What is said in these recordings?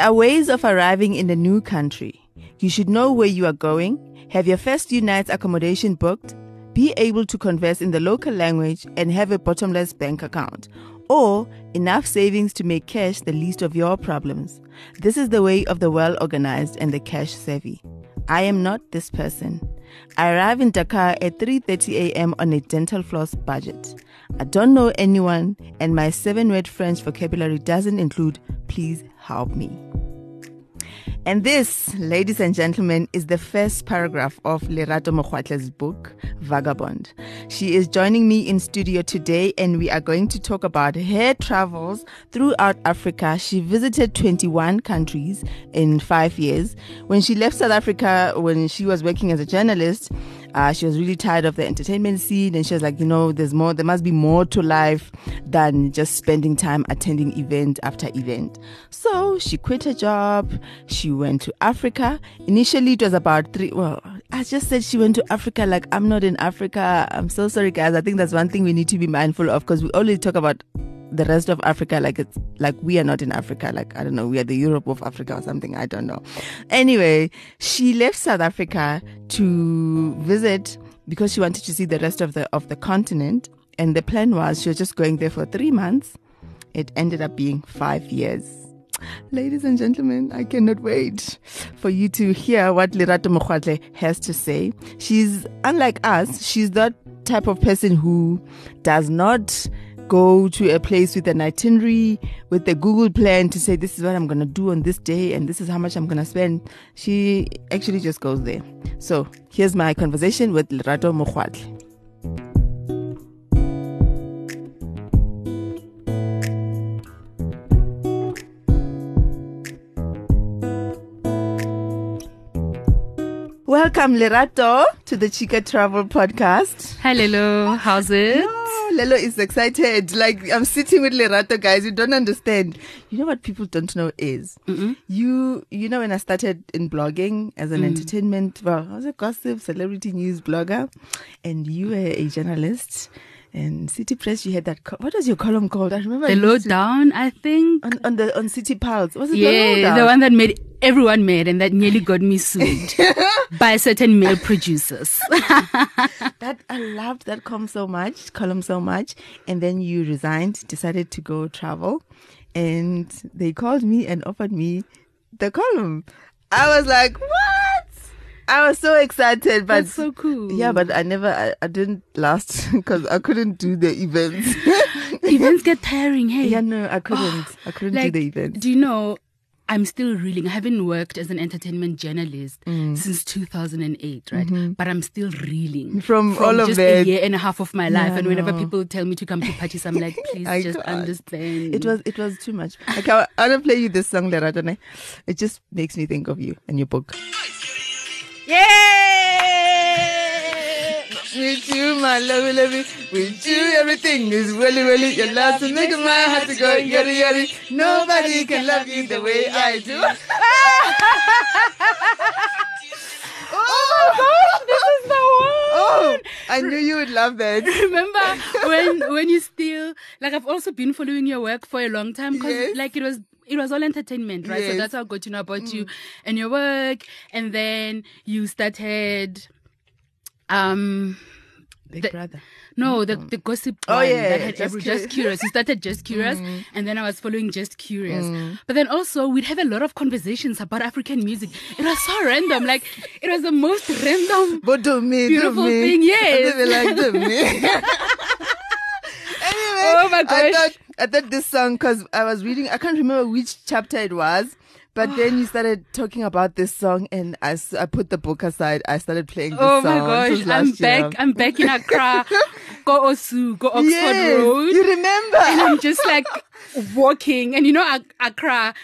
There are ways of arriving in a new country. You should know where you are going, have your first few nights accommodation booked, be able to converse in the local language, and have a bottomless bank account, or enough savings to make cash the least of your problems. This is the way of the well organized and the cash savvy. I am not this person. I arrive in Dakar at 3:30 a.m. on a dental floss budget. I don't know anyone and my seven-word French vocabulary doesn't include please help me. And this, ladies and gentlemen, is the first paragraph of Lerato Mokgwatle's book, Vagabond. She is joining me in studio today and we are going to talk about her travels throughout Africa. She visited 21 countries in five years. When she left South Africa, when she was working as a journalist, uh, she was really tired of the entertainment scene and she was like, you know, there's more, there must be more to life than just spending time attending event after event. So she quit her job. She went to Africa. Initially, it was about three, well, I just said she went to Africa like I'm not in Africa. I'm so sorry, guys. I think that's one thing we need to be mindful of because we only talk about the rest of Africa like it's like we are not in Africa. Like, I don't know, we are the Europe of Africa or something. I don't know. Anyway, she left South Africa to visit because she wanted to see the rest of the, of the continent. And the plan was she was just going there for three months. It ended up being five years. Ladies and gentlemen, I cannot wait for you to hear what Lerato Mokgwatle has to say. She's unlike us. She's that type of person who does not go to a place with an itinerary, with a Google plan to say, this is what I'm going to do on this day and this is how much I'm going to spend. She actually just goes there. So here's my conversation with Lerato Mokgwatle. Welcome, Lerato, to the Chica Travel Podcast. Hello, how's it? Lelo is excited. Like I'm sitting with Lerato, guys. You don't understand. You know what people don't know is Mm-mm. you. You know when I started in blogging as an Mm. entertainment, well, I was a gossip, celebrity news blogger, and you were a journalist. And City Press, you had that. Co- what was your column called? I remember The I used to- I think. on, on the on City Pulse. Was it the Yeah, lowdown? the one that made everyone mad and that nearly got me sued by certain male producers. That I loved that column so much, column so much, and then you resigned, decided to go travel, and they called me and offered me the column. I was like, what? I was so excited, but That's so cool. yeah, but I never, I, I didn't last because I couldn't do the events. events get tiring. Hey, yeah, no, I couldn't. I couldn't like, do the events. do you know? I'm still reeling. I haven't worked as an entertainment journalist Mm. since 2008, right? But I'm still reeling Mm-hmm. From all of just it. a year and a half of my life. Yeah, and whenever no. people tell me to come to parties, I'm like, please I just can't. understand. It was it was too much. Like I, I want to play you this song, Leradone. It just makes me think of you and your book. Yeah! With you, my lovey, lovey. With you, everything is really, really. Your love to make my heart to go yori yori. Nobody can love you the way I do. oh my gosh, this is the oh, one. Oh, I knew you would love that. remember when when you still like I've also been following your work for a long time because Yes. like it was it was all entertainment, right? Yes. So that's how I got to know about you mm. and your work, and then you started. Um, Big The- brother. no, mm. the the gossip Oh, one yeah, that had Just every, Curious. just curious. You started just curious, mm. and then I was following just curious. But then also we'd have a lot of conversations about African music. It was so random, like it was the most random. But do me, Beautiful do me. thing, yes. And they were like, do me. anyway, Oh my I gosh. I thought this song, because I was reading, I can't remember which chapter it was, but then you started talking about this song, and I, I put the book aside. I started playing this Oh song. Oh my gosh, I'm last year. back. I'm back in Accra. go Osu, go Oxford yes, Road. You remember? and I'm just like walking. And you know, Accra,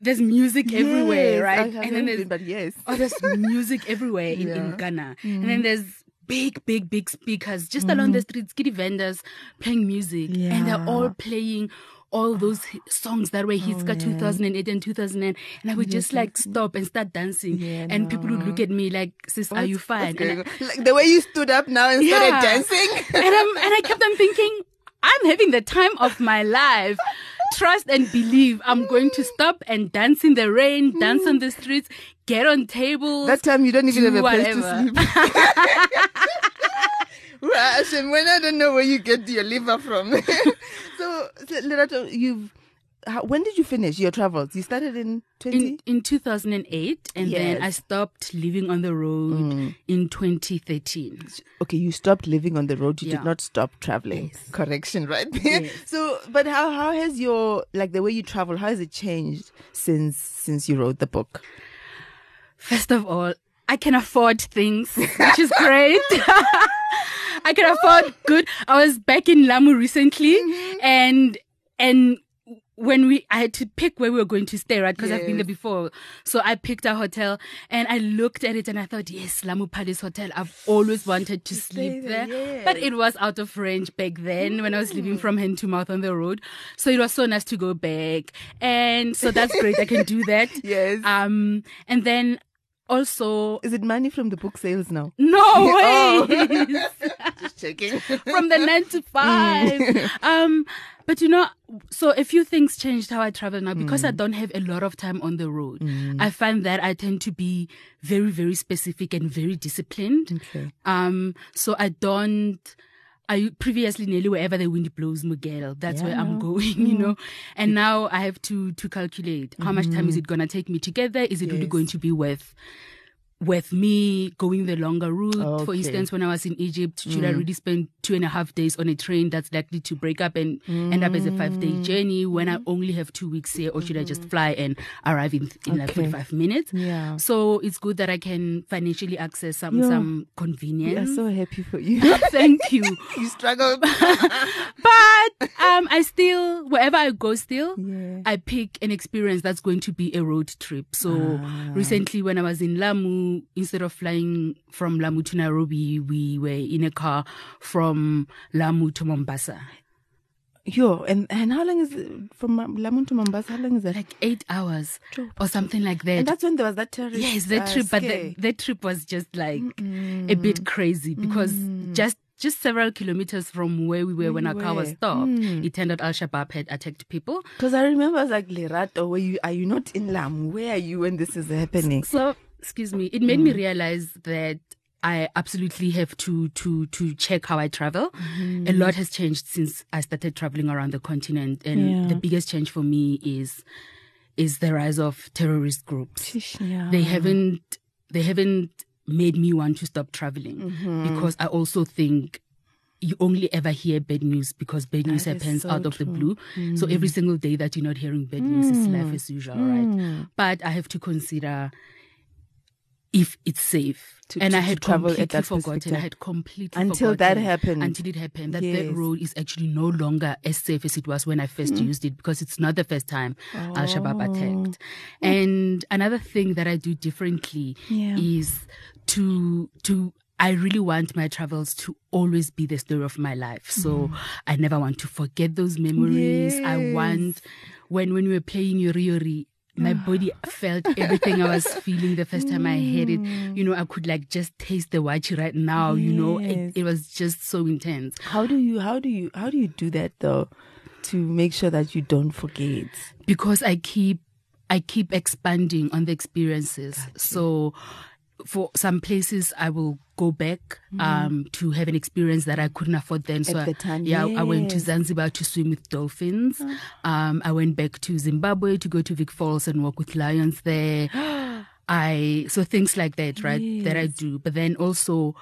there's music everywhere, Yes, I right? And then there's been, but yes. oh, there's music everywhere in, in Yeah. Ghana. And then mm. there's big, big, big speakers. Just along mm. the streets, kitty vendors playing music. And they're all playing all those songs that were hits got 2008 and 2009 and i would just like stop and start dancing. Yeah, and people would look at me like sis are you fine? I- Like the way you stood up now and started dancing. and, I'm, and I kept on thinking, I'm having the time of my life trust and believe I'm going to stop and dance in the rain, dance on the streets, get on tables. That time you don't even do have a whatever. place to sleep. Well, Hashem, when I don't know where you get your liver from. so, so Lerato, you've how, when did you finish your travels? You started in twenty. in, in 2008 and then Yes. Mm. I stopped living on the road in 2013. okay, you stopped living on the road. You Yeah. did not stop traveling. Yes. Correction, right? Yes. so, but how how has your like the way you travel? How has it changed since since you wrote the book? First of all, I can afford things, which is great. I can afford good. I was back in Lamu recently Mm-hmm. and and when we I had to pick where we were going to stay, right? Because I've been there before. So I picked a hotel and I looked at it and I thought, yes, Lamu Palace Hotel. I've always wanted to sleep there, there. But it was out of range back then when I was Mm. living from hand to mouth on the road. So it was so nice to go back. And so that's great. I can do that. Yes. Um, and then also, Is it money from the book sales now? no Oh. way Just checking. from the nine to five. um, but you know, so a few things changed how I travel now because I Mm. don't have a lot of time on the road. I find that I tend to be very, very specific and very disciplined. Okay. Um, so I don't. I previously nearly wherever the wind blows, Miguel. That's Yeah, where I'm going, you know. Mm. And now I have to to calculate how much time is mm-hmm. it gonna take me to get there? Is it really going to be worth with me going the longer route? For instance, when I was in Egypt, should I really spend two and a half days on a train that's likely to break up and end up as a five day journey when I only have two weeks here, or should I just fly and arrive in in like forty five minutes? Yeah. So it's good that I can financially access some Yeah. some convenience. so happy for you. Thank you. you struggled. But um, I still, wherever I go, still, Yeah. I pick an experience that's going to be a road trip. So Ah. recently, when I was in Lamu, instead of flying from Lamu to Nairobi, we were in a car from Lamu to Mombasa. Yo, and and how long is it from Lamu to Mombasa? How long is that? Like eight hours Sure. or something like that. and that's when there was that terrorist. Yes, that uh, trip, but scare. that, that trip was just like a bit crazy because just just several kilometers from where we were when our car was stopped, it turned out Al Shabaab had attacked people. Because I remember I was like, Lerato, where you are you not in Lamu? Where are you when this is happening? So, excuse me, it made me mm. realize that I absolutely have to to to check how I travel. A mm-hmm. lot has changed since I started traveling around the continent, and Yeah. the biggest change for me is is the rise of terrorist groups. Yeah. They haven't they haven't made me want to stop traveling mm-hmm. because I also think you only ever hear bad news because bad news That is happens so out of the true. blue. So every mm. single day that you're not hearing bad news is mm. life as usual, right? But I have to consider if it's safe. To- and to- I had completely that forgotten. I had completely forgotten. Until that happened. Until it happened. That Yes. that road is actually no longer as safe as it was when I first Mm. used it because it's not the first time Al Shabaab Oh. attacked. And another thing that I do differently Yeah. is to to I really want my travels to always be the story of my life. So I never want to forget those memories. I Mm. Want when when we were playing Yori Yori, my body felt everything I was feeling the first time I had it. You know, I could like just taste the waakye right now. You know, it, it was just so intense. How do you how do you how do you do that though to make sure that you don't forget? because I keep I keep expanding on the experiences. So for some places I will go back um to have an experience that I couldn't afford then. So. At I- the time, yeah, I went to. Zanzibar to swim with dolphins. Um I went back to Zimbabwe to go to Vic Falls and walk with lions there. I so things like that, right? That I do. But then also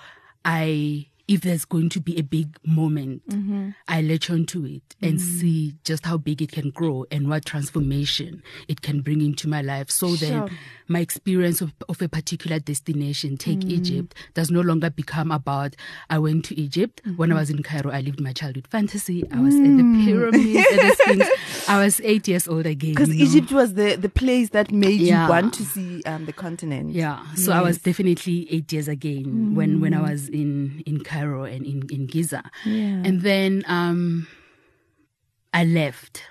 I if there's going to be a big moment, Mm-hmm. I latch onto it and Mm. see just how big it can grow and what transformation it can bring into my life. So then Sure. my experience of, of a particular destination, take Mm. Egypt, does no longer become about I went to Egypt. When Mm-hmm. I was in Cairo, I lived my childhood fantasy. I was at Mm. the pyramids, at. I was eight years old again. Because you know? Egypt was the the place that made Yeah. you want to see um the continent. Yeah, so I was Mm. definitely eight years again when when I was in in Cairo and in in Giza, Yeah. and then um, I left.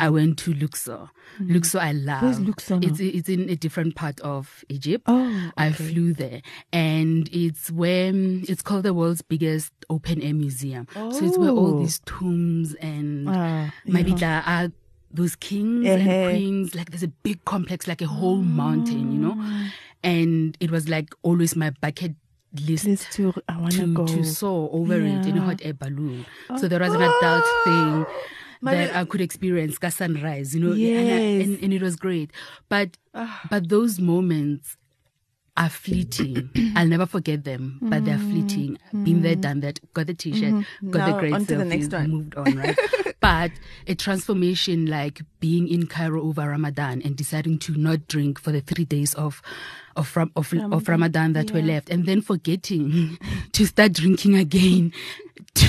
I went to Luxor. Luxor, I love. Mm. Where's Luxor now? It's it's in a different part of Egypt. Oh, I flew there, and it's where it's called the world's biggest open air museum. So it's where all Oh. these tombs and Ah, maybe yeah. are those kings Uh-huh. and queens. Like there's a big complex, like a whole mountain, you know. And it was like always my bucket list This too, I want to to, go. to soar over it in a Yeah. hot air balloon. So there was an adult thing My- that I could experience ka sunrise, you know, and, I- and, and it was great. But ah. but those moments are fleeting. I'll never forget them, but they're mm-hmm. fleeting. Been there, mm-hmm. done that. Got the t-shirt, mm-hmm. got Mm-hmm. Now, the great on to the next one. moved on, right? but a transformation like being in Cairo over Ramadan and deciding to not drink for the three days of of Ram- of, of Ramadan that were left, and then forgetting to start drinking again.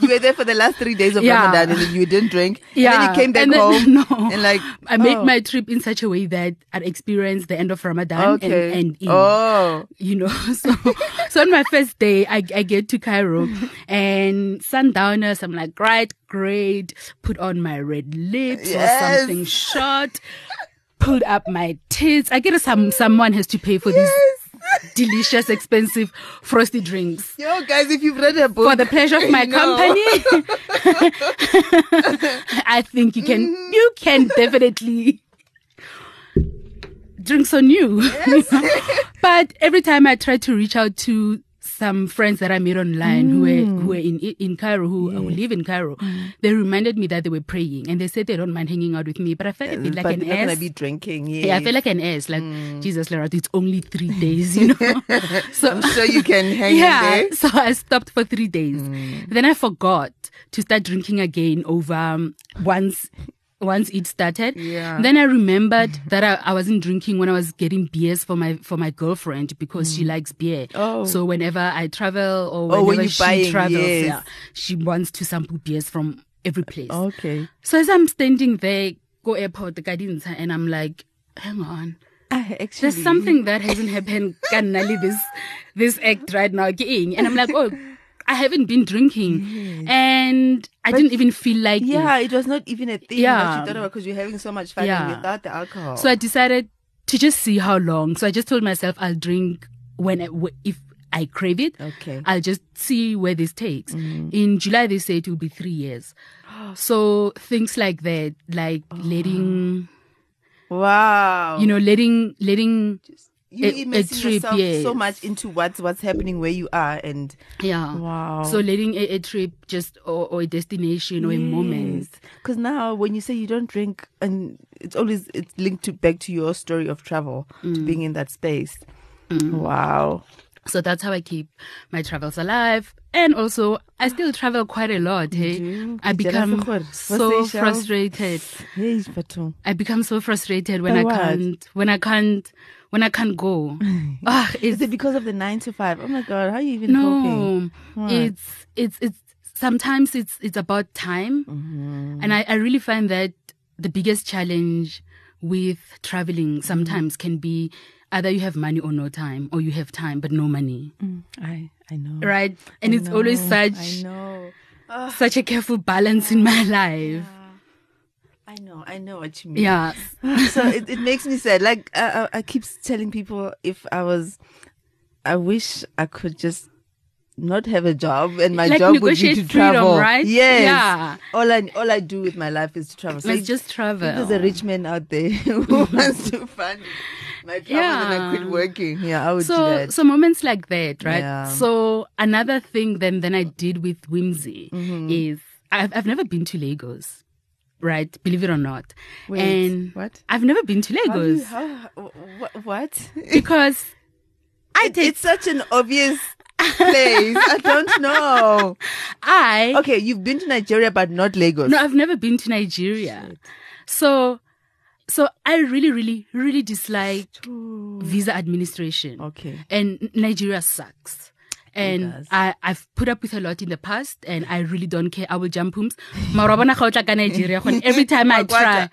You were there for the last three days of Yeah. Ramadan and you didn't drink. yeah, And then you came back then- home. No, And like, I made oh, my trip in such a way that i experienced the end of Ramadan Okay. and, and in. Oh. you know so so on my first day I, I get to cairo and sundowners i'm like right great put on my red lips Yes. or something short pulled up my tits. I guess some someone has to pay for these delicious expensive frosty drinks. Yo, guys, if you've read a book. for the pleasure of my company. I think you can mm-hmm. you can definitely drinks on you but every time i try to reach out to some friends that I met online who were mm. who were in in Cairo who, who live in Cairo, mm. they reminded me that they were praying and they said they don't mind hanging out with me. But I felt a bit like but an not gonna be drinking. Yes. yeah, I feel like an ass. Like mm. Jesus, Lord, it's only three days, you know. so I'm sure you can hang yeah, in there. so I stopped for three days. Then I forgot to start drinking again over um, once once it started. Yeah. Then I remembered that I, I wasn't drinking when I was getting beers for my for my girlfriend because she mm. likes beer. Oh. So whenever I travel or Oh, whenever when you're she buying, travels, yes. yeah, she wants to sample beers from every place. Okay. So as I'm standing there, go airport, the guidance, and I'm like, hang on. Actually. There's something that hasn't happened canally this this act right now. And I'm like, oh, I haven't been drinking. And I didn't even feel like. Yeah, it was not even a thing Yeah. that you thought about because you're having so much fun Yeah. without the alcohol. So I decided to just see how long. So I just told myself I'll drink when I, if I crave it. Okay. I'll just see where this takes. Mm. In July they say it will be 3 years. So things like that like letting wow. you know letting letting you a- a immersing trip, yourself yes. so much into what's what's happening where you are and yeah. wow. So letting a, a trip just or, or a destination or a moment. Because now when you say you don't drink, and it's always it's linked to back to your story of travel, Mm. to being in that space. Wow. So that's how I keep my travels alive. And also, I still travel quite a lot. Hey? I become so frustrated. I become so frustrated when I can't when I can't when I can't go. ah, Is it because of the nine to five? Oh my god, how are you even coping? no, What? it's it's it's sometimes it's it's about time, Mm-hmm. and I I really find that the biggest challenge with traveling Mm-hmm. sometimes can be either you have money or no time, or you have time but no money, I I know. right? And I it's always such I know. such a careful balance in my life. I know. I know what you mean. Yeah. so it, it makes me sad. Like I, I, I keep telling people, if I was, I wish I could just not have a job and my Like job would be to negotiate freedom, travel. right? Yes. Yeah. All I all I do with my life is to travel. So Let's if- just travel. there's a rich man out there who wants to fund my travel and I quit working. Yeah, I would do so that. so moments like that right Yeah. so another thing then then i did with whimsy Mm-hmm. is I've, I've never been to lagos right believe it or not Wait, and what? i've never been to How lagos how, wh- what? because i take it's such an obvious place. I don't know. i Okay, you've been to Nigeria, but not Lagos. no i've never been to nigeria so so i really really really dislike visa administration Okay. and Nigeria sucks. And. I, I've put up with a lot in the past and I really don't care. I will jump hooms. Mara bona ga o tla ka Nigeria every time I try.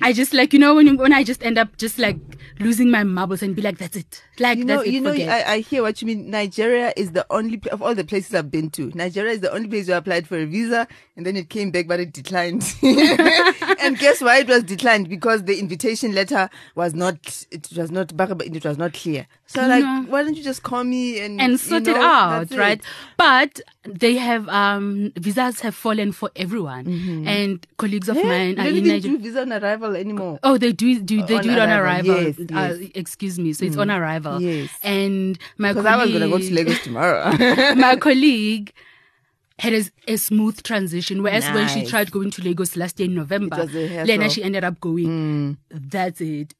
I just like, you know, when you, when I just end up just like losing my marbles and be like, that's it. Like, You know, that's it. you know. I, I hear what you mean. Nigeria is the only of all the places I've been to. Nigeria is the only place you applied for a visa, and then it came back, but it declined. and guess why it was declined? Because the invitation letter was not. It was not. It was not clear. So, like, know. why don't you just call me and And sort it know, out, That's right? it. But they have um visas have fallen for everyone, and colleagues of Yeah, mine are in Nigeria. do visa on arrival anymore. Oh, they do do they on do it on arrival, yes, Uh, yes. excuse me. So it's on arrival. Yes. And my Because I was gonna go to Lagos tomorrow. my colleague had a, a smooth transition. Whereas when she tried going to Lagos last year in November, It was a hassle. Lena she ended up going. That's it.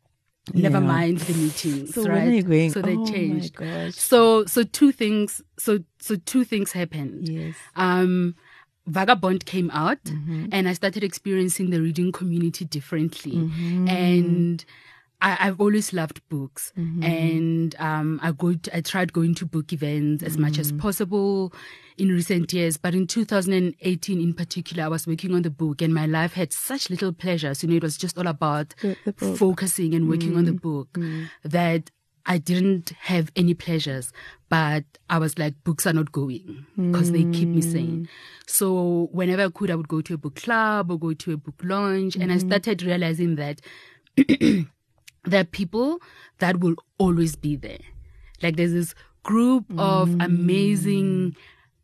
Never Yeah. mind the meetings. So right? when are you going? So they Oh changed. So so two things. So so two things happened. yes. Um, Vagabond came out, Mm-hmm. and I started experiencing the reading community differently. Mm-hmm. And I, I've always loved books, Mm-hmm. and um, I go. To, I tried going to book events as much Mm-hmm. as possible in recent years. But in 2018, in particular, I was working on the book, and my life had such little pleasures. You know, it was just all about The- the book. focusing and working on the book that I didn't have any pleasures, but I was like, books are not going because they keep me sane. So whenever I could, I would go to a book club or go to a book launch. And I started realizing that there are people that will always be there. Like there's this group of amazing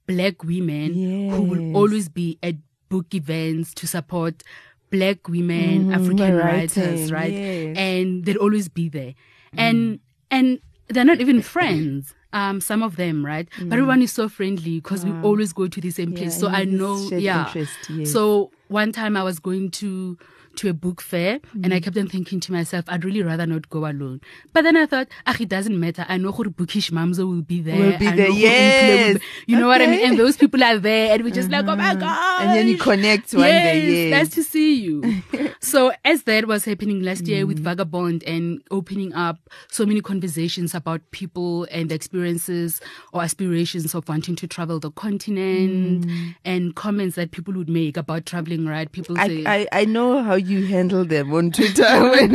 black women who will always be at book events to support black women, Mhm, African writers, right? yes. And they'll always be there. And and they're not even friends. Um, some of them, right? But everyone is so friendly because we always go to the same place. Yeah, so I know, yeah. interest, yes. So one time I was going to to a book fair and Mm. I kept on thinking to myself, I'd really rather not go alone. But then I thought, ah, it doesn't matter. I know who Bookish Mamzo will be there. Will be I there, yes. be- You know what I mean? And those people are there and we're just like, oh my God. Uh-huh. And then you connect one yes, day, yes. Nice to see you. so as that was happening last year Mm. with Vagabond and opening up so many conversations about people and experiences or aspirations of wanting to travel the continent and comments that people would make about traveling, right? People say, Mm. I, I, I know how you handle them on Twitter. when,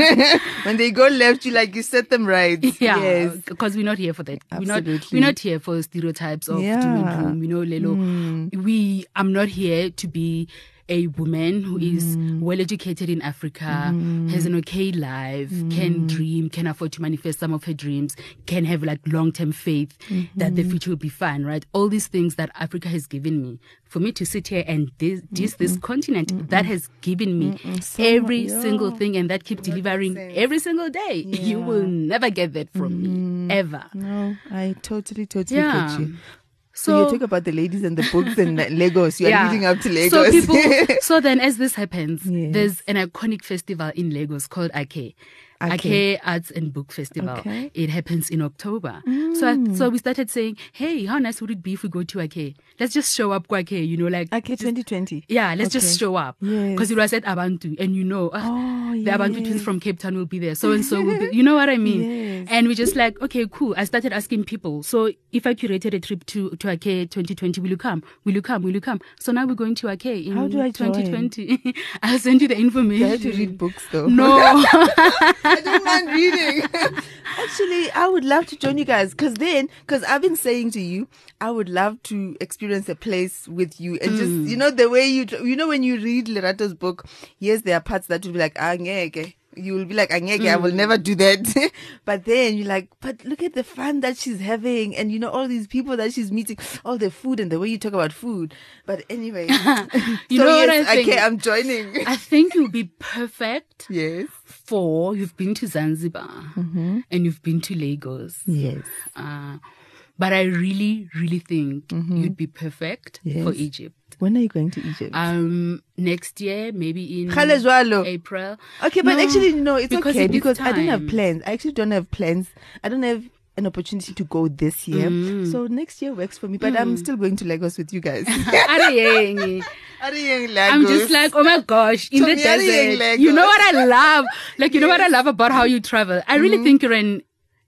when they go left, you like, you set them right. Yeah, Yes. because we're not here for that. We're not. Absolutely. We're not here for stereotypes of doom and Mm. gloom. You know, Lelo. We. I'm not here to be a woman who is Mm. well educated in Africa, has an okay life, Mm. can dream, can afford to manifest some of her dreams, can have like long term faith that Mm-hmm. the future will be fine. Right? All these things that Africa has given me. For me to sit here and this this, this continent that has given me So- every yeah. single thing and that keep delivering every single day. You will never get that from Mm-hmm. me ever. No, I totally, totally Yeah. get you. So, you talk about the ladies and the books and Lagos. You are yeah. leading up to Lagos. So people. so then, as this happens, Yes. there's an iconic festival in Lagos called Ake. Ake. Ake Arts and Book Festival. Okay. It happens in October. So I, so we started saying, hey, how nice would it be if we go to Ake? Let's just show up, Ake. You know, like okay, 2020. Yeah, let's just show up. Because Yes. It was at Abantu, and you know, ah, Oh, the Abantu twins from Cape Town will be there. So and so will be. You know what I mean? Yes. And we just like, okay, cool. I started asking people. So if I curated a trip to to Ake 2020, will you come? Will you come? Will you come? So now we're going to Ake in How do I join? 2020. I'll send you the information. I have to read books though. No. I don't mind reading. Actually, I would love to join you guys because then, because I've been saying to you, I would love to experience a place with you and Mm. just, you know, the way you, you know, when you read Lerato's book, yes, there are parts that will be like, ah, ngeke. You will be like, angeke, I will Mm. never do that. but then you're like, but look at the fun that she's having and, you know, all these people that she's meeting, all the food and the way you talk about food. But anyway, You so know what yes, I think? okay, I'm joining. I think you'll be perfect yes. for you've been to Zanzibar Mm-hmm. and you've been to Lagos. Yes. Uh, but I really, really think you'd be perfect for Mm-hmm. Egypt. When are you going to Egypt? Um, next year, maybe in April. Okay, but No, actually, no, it's because okay it because I don't have plans. I actually don't have plans. I don't have an opportunity to go this year. Mm. So next year works for me, but I'm still going to Lagos with you guys. I'm just like, oh my gosh, in the desert. You know what I love? Like, you know what I love about how you travel? I really think you're an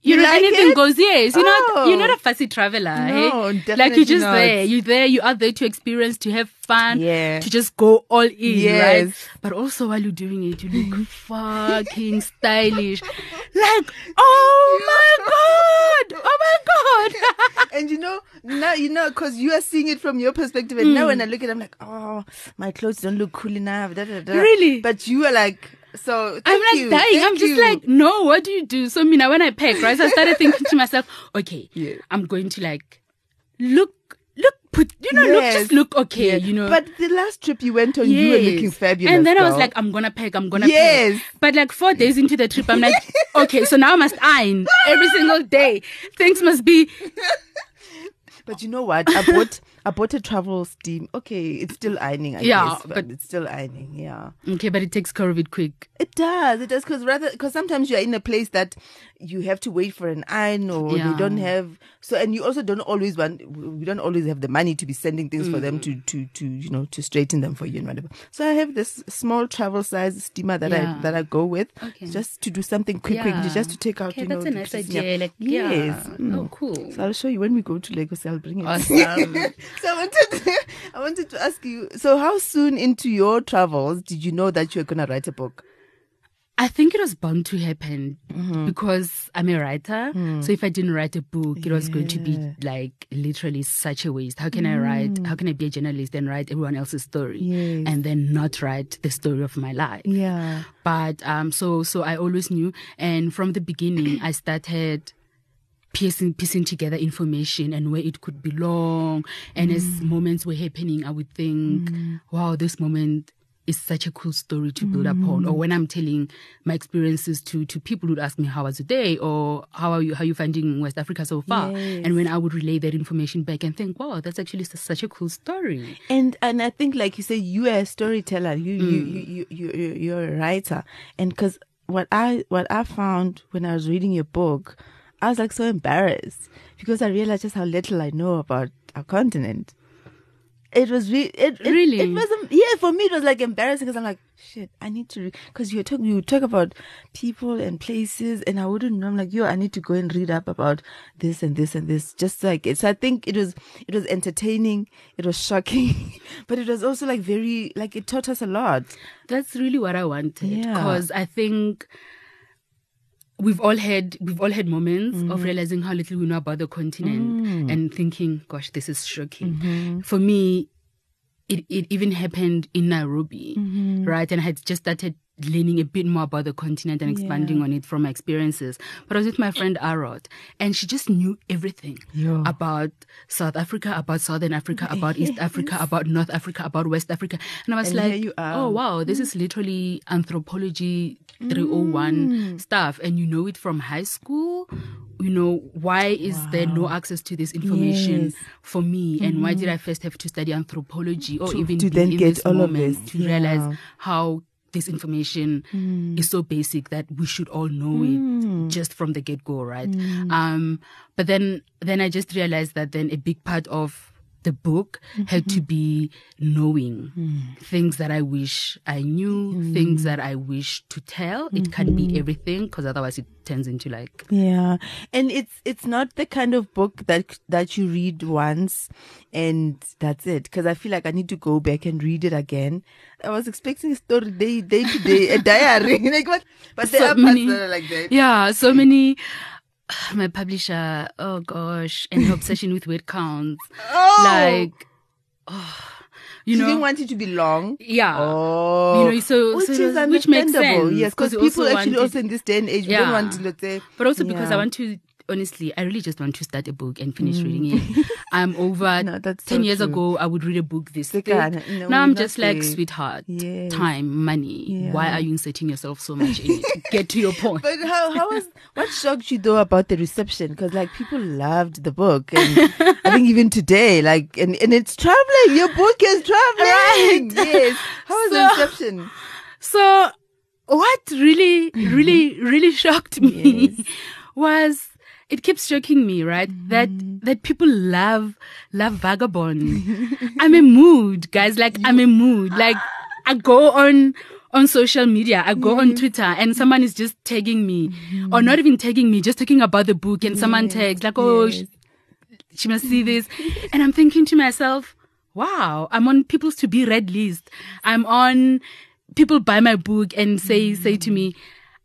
you. You know, like anything it? goes. Yes, you're not. Oh. You're not a fussy traveler. No, eh? Like you're just not. there. You're there. You are there to experience, to have fun, Yeah. to just go all in, right? But also while you're doing it, you look fucking stylish. Like, oh my god, oh my god. and you know now you know because you are seeing it from your perspective, and now when I look at, it, I'm like, oh, my clothes don't look cool enough. Da, da, da. Really? But you are like, so I'm like you, dying. I'm just you. like, no, what do you do? So, Mina, when I pack, right, so I started thinking to myself, okay, Yeah. I'm going to like look look put you know look just look okay Yes. you know But the last trip you went on, you were looking fabulous. And then I was like, I'm gonna pack, I'm gonna Yes. pack. But like four days into the trip, I'm like, okay, so now I must iron every single day. Things must be But you know what? I bought I bought a travel steam. Okay, it's still ironing. I Yeah, guess, but, but- it's still ironing. Yeah, okay, but it takes care of it quick. it does. It does because rather because sometimes you're in a place that you have to wait for an iron or Yeah. they don't have so and you also don't always want we don't always have the money to be sending things for them to Mm. to to you know to straighten them for you and whatever. So I have this small travel size steamer that Yeah. I that I go with Okay. just to do something quick quickly just to take out Okay, you know that's a nice idea. Like, yes. Mm. Oh, cool. So I'll show you when we go to Lagos. I'll bring it. Awesome. so I wanted, to, I wanted to ask you. So how soon into your travels did you know that you were gonna write a book? I think it was bound to happen Mm-hmm. because I'm a writer. Mm. So if I didn't write a book, it was going to be like literally such a waste. How can I write? How can I be a journalist and write everyone else's story Mm. Yes. and then not write the story of my life? Yeah. But um, so so I always knew, and from the beginning, I started piecing piecing together information and where it could belong. And as Mm. moments were happening, I would think, "Wow, this moment." Is such a cool story to build upon. Mm. Or when I'm telling my experiences to to people who'd ask me how was the day or how are you how are you finding West Africa so far? Yes. And when I would relay that information back and think, wow, that's actually such a cool story. And and I think like you say, you are a storyteller. You you Mm. you you you you you're a writer. And because what I what I found when I was reading your book, I was like so embarrassed because I realized just how little I know about our continent. It was re- it, it Really? it was um, yeah for me it was like embarrassing because I'm like shit I need to because you talk you talk about people and places and I wouldn't know I'm like yo I need to go and read up about this and this and this just like it so I think it was it was entertaining it was shocking but it was also like very like it taught us a lot That's really what I wanted Yeah. because I think we've all had we've all had moments Mm-hmm. of realizing how little we know about the continent Mm. and thinking, gosh, this is shocking. Mm-hmm. For me, it, it even happened in Nairobi, Mm-hmm. right? And I had just started learning a bit more about the continent and expanding on it from my experiences. But I was with my friend Arot, and she just knew everything Yeah. about South Africa, about Southern Africa, about East Africa, about North Africa, about West Africa. And I was And like, oh, wow, this mm. is literally anthropology 301 mm. stuff. And you know it from high school. You know, why is there no access to this information Yes. for me? And why did mm-hmm. I first have to study anthropology or To- even to then get all of this? to Yeah. realize how this information mm. is so basic that we should all know it mm. just from the get go, right? Mm. Um, but then, then I just realized that then a big part of the book had to mm-hmm. be knowing mm. things that I wish I knew, mm. things that I wish to tell. It can be mm-hmm. everything because otherwise it turns into like Yeah, and it's it's not the kind of book that that you read once and that's it. Because I feel like I need to go back and read it again. I was expecting a story day day to day, a diary, like what? But there So are parts many- that are like that. Yeah, so many. My publisher, oh gosh, and her obsession with word counts. Oh, Like, oh, you she know, didn't want it to be long. yeah. Oh, You know, so- which so is was- which makes sense, Yes, because people also actually also in this day and age we don't want to let's say. But also because I want to, honestly, I really just want to start a book and finish reading it. I'm over Mm. No, that's so 10 years true. ago, I would read a book this thick. No, now I'm just like, sweetheart, Yes. time, money. Why are you inserting yourself so much in it? Get to your point. But how how was what shocked you though about the reception? Because like people loved the book, and I think even today, like and, and it's traveling. Your book is traveling. Right. Yes. How was the reception? So, what really, really, really shocked me. Yes. was it keeps shocking me, right? That Mm-hmm. that people love love vagabond. I'm a mood, guys. Like I'm a mood. Like I go on on social media, I go Mm-hmm. on Twitter, and someone is just tagging me, or not even tagging me, just talking about the book, and someone tags like, "Oh, yes. sh- she must see this," and I'm thinking to myself, "Wow, I'm on people's to be read list. I'm on." people buy my book and say say to me,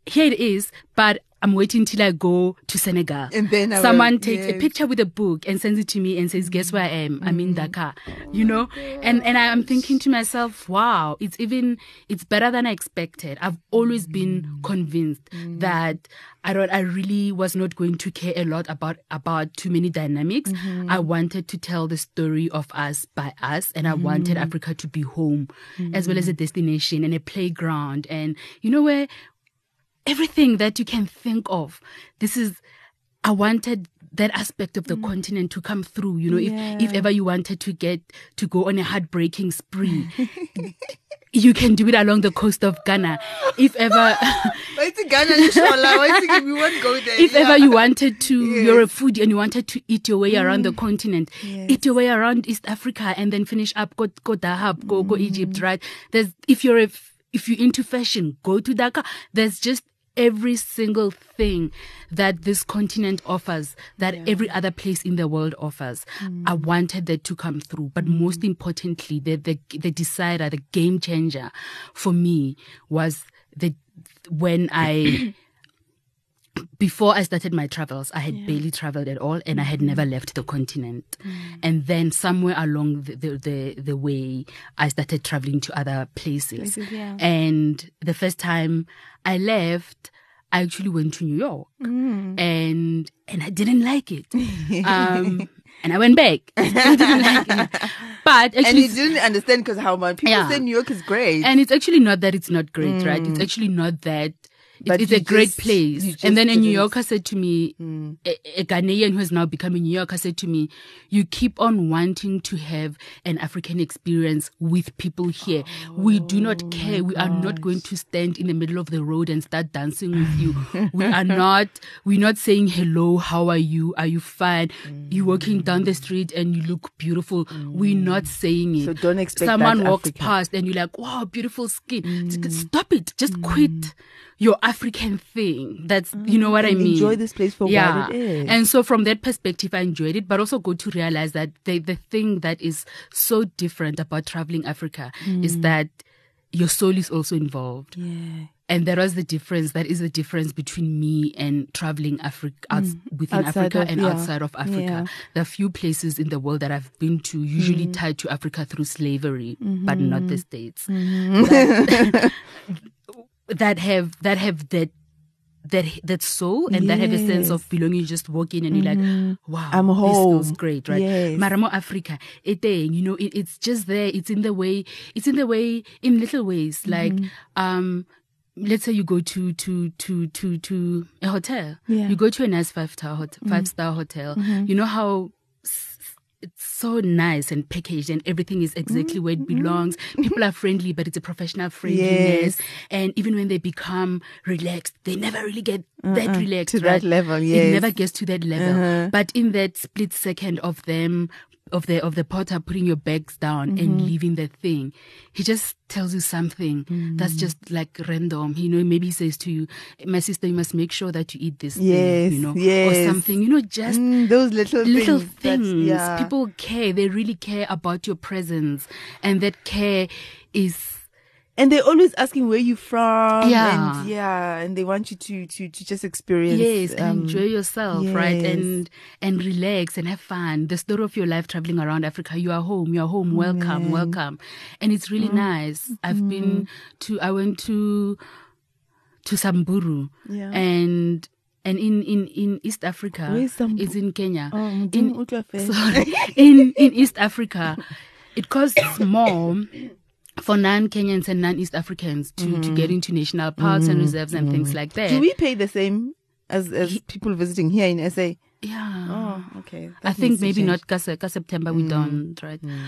"Here it is," but I'm waiting till I go to Senegal. And then someone will- takes a picture with a book and sends it to me and says, "Guess where I am? I'm in mm. Dakar." You know, and and I'm thinking to myself, "Wow, it's even it's better than I expected." I've always been mm. convinced mm. that I don't. I really was not going to care a lot about about too many dynamics. Mm-hmm. I wanted to tell the story of us by us, and I wanted Africa to be home, as well as a destination and a playground, and you know where everything that you can think of. This is, I wanted that aspect of the mm. continent to come through. You know, if, if ever you wanted to get to go on a heartbreaking spree, you can do it along the coast of Ghana. If ever, Why is it Ghana, inshallah? Why is it we won't go there? if ever you wanted to, you're a foodie and you wanted to eat your way around the mm. continent, Yes. eat your way around East Africa and then finish up, go, go Dahab, go, go Egypt, mm. right? There's, if you're a, if you're into fashion, go to Dakar. There's just every single thing that this continent offers that every other place in the world offers. Mm. I wanted that to come through. But mm. most importantly, the, the, the decider, the game changer for me was the, when I, before I started my travels, I had barely traveled at all, and I had mm. never left the continent. And then somewhere along the, the the the way, I started traveling to other places. Places, yeah. And the first time I left, I actually went to New York, Mm. and and I didn't like it. Um, and I went back. I like it. But and actually, you didn't understand because how much people Yeah. say New York is great. and it's actually not that it's not great, right? It's actually not that. It, But it's a great just- place. And then a New Yorker said to me, hmm. a, a Ghanaian who has now become a New Yorker said to me, you keep on wanting to have an African experience with people here. we do not oh care. We are not going to stand in the middle of the road and start dancing with you. we are not, we're not saying, hello, how are you? Are you fine? You're hmm. walking down the street and you look beautiful. We're hmm. not saying it. So don't expect Someone walks Africa. past and you're like, wow, beautiful skin. Mm. Stop it. Just quit your African thing. That's, you know what I mean? enjoy this place for what yeah. it is. And so from that perspective, I enjoyed it, but also go to realize that the, the thing that is so different about traveling Africa Mm. is that your soul is also involved. yeah. And that was the difference. That is the difference between me and traveling Africa within Mm. Outside Africa of- and yeah. outside of Africa. Yeah. There are few places in the world that I've been to, usually Mm. tied to Africa through slavery, but Mm-hmm. not the states. That, that have that have that that that soul and that have a sense of belonging. You just walk in and you're like, mm-hmm. wow, I'm This feels home. great, right? Yes. Maramo Africa, eteng, you know, it, it's just there. It's in the way. It's in the way in little ways. Mm-hmm. Like, um, let's say you go to to to to to a hotel. Yeah. You go to a nice five star hot, mm-hmm. five star hotel. You know how it's so nice and packaged and everything is exactly where it belongs. People are friendly, but it's a professional friendliness. Yes. And even when they become relaxed, they never really get that relaxed. Uh-uh. to that right? level, It never gets to that level. Uh-huh. But in that split second of them of the of the porter putting your bags down Mm-hmm. and leaving the thing, he just tells you something Mm. that's just like random. You know, maybe he says to you, My sister, you must make sure that you eat this Yes, thing, you know, or something, you know, just Mm, those little little things. things. yeah. People care. They really care about your presence, and that care is and they're always asking where you from. Yeah. and yeah, and they want you to to to just experience. yes, and um, enjoy yourself, right? And and relax and have fun. The story of your life traveling around Africa. You are home. You are home. Welcome, welcome, and it's really Mm. nice. I've been to. I went to to Samburu, Yeah. and. And in, in, in East Africa, Sambu- it's in Kenya. Oh, in, didn't utlwa fela. sorry, in in East Africa, it costs more for non-Kenyans and non-East Africans to, to mm-hmm. get into national parks and mm-hmm. reserves and things mm-hmm. like that. Mm-hmm. Do we pay the same as as people visiting here in SA? yeah. Oh, okay. I think maybe not because September we mm. don't, right? Mm.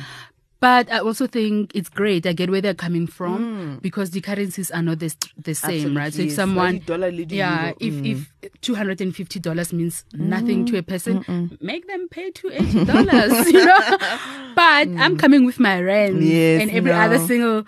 But I also think it's great. I get where they're coming from because the currencies are not the, the same, right? So if someone, yeah, euro. if if two hundred and fifty dollars means nothing to a person, make them pay two eighty dollars, you know. But I'm coming with my rent Yes, and every other no. single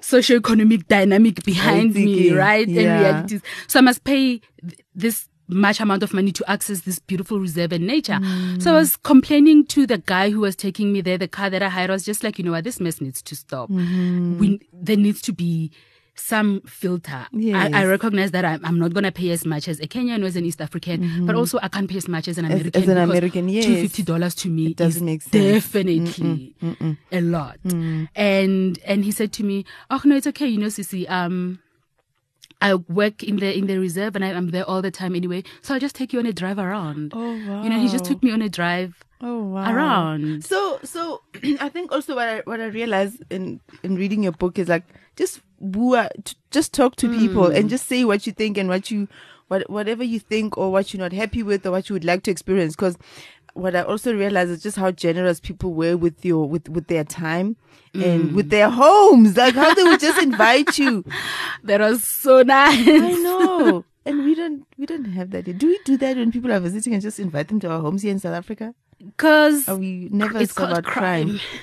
socioeconomic dynamic behind me, right? And realities. So I must pay th- this much amount of money to access this beautiful reserve and nature. So I was complaining to the guy who was taking me there, the car that I hired. I was just like, you know what, this mess needs to stop. We, there needs to be some filter. Yes. I, I recognize that I'm, I'm not going to pay as much as a Kenyan or as an East African, but also I can't pay as much as an Mm-hmm. As- American. as an American, yes. $250 to me doesn't is make sense. Mm, definitely a lot. And and he said to me, "Oh no, it's okay. You know, Sissy, um, I work in the in the reserve and I, I'm there all the time anyway. So I'll just take you on a drive around. Oh, wow. You know, he just took me on a drive Oh wow. around. So so I think also what I what I realized in in reading your book is like just woo uh, just talk to people hmm. and just say what you think and what you what whatever you think or what you're not happy with or what you would like to experience because what I also realized is just how generous people were with your with with their time and mm. with their homes. Like how they would just invite you. That was so nice. I know. And we don't we don't have that here. do we do that when people are visiting and just invite them to our homes here in South Africa Because or oh, we never it's called about crime.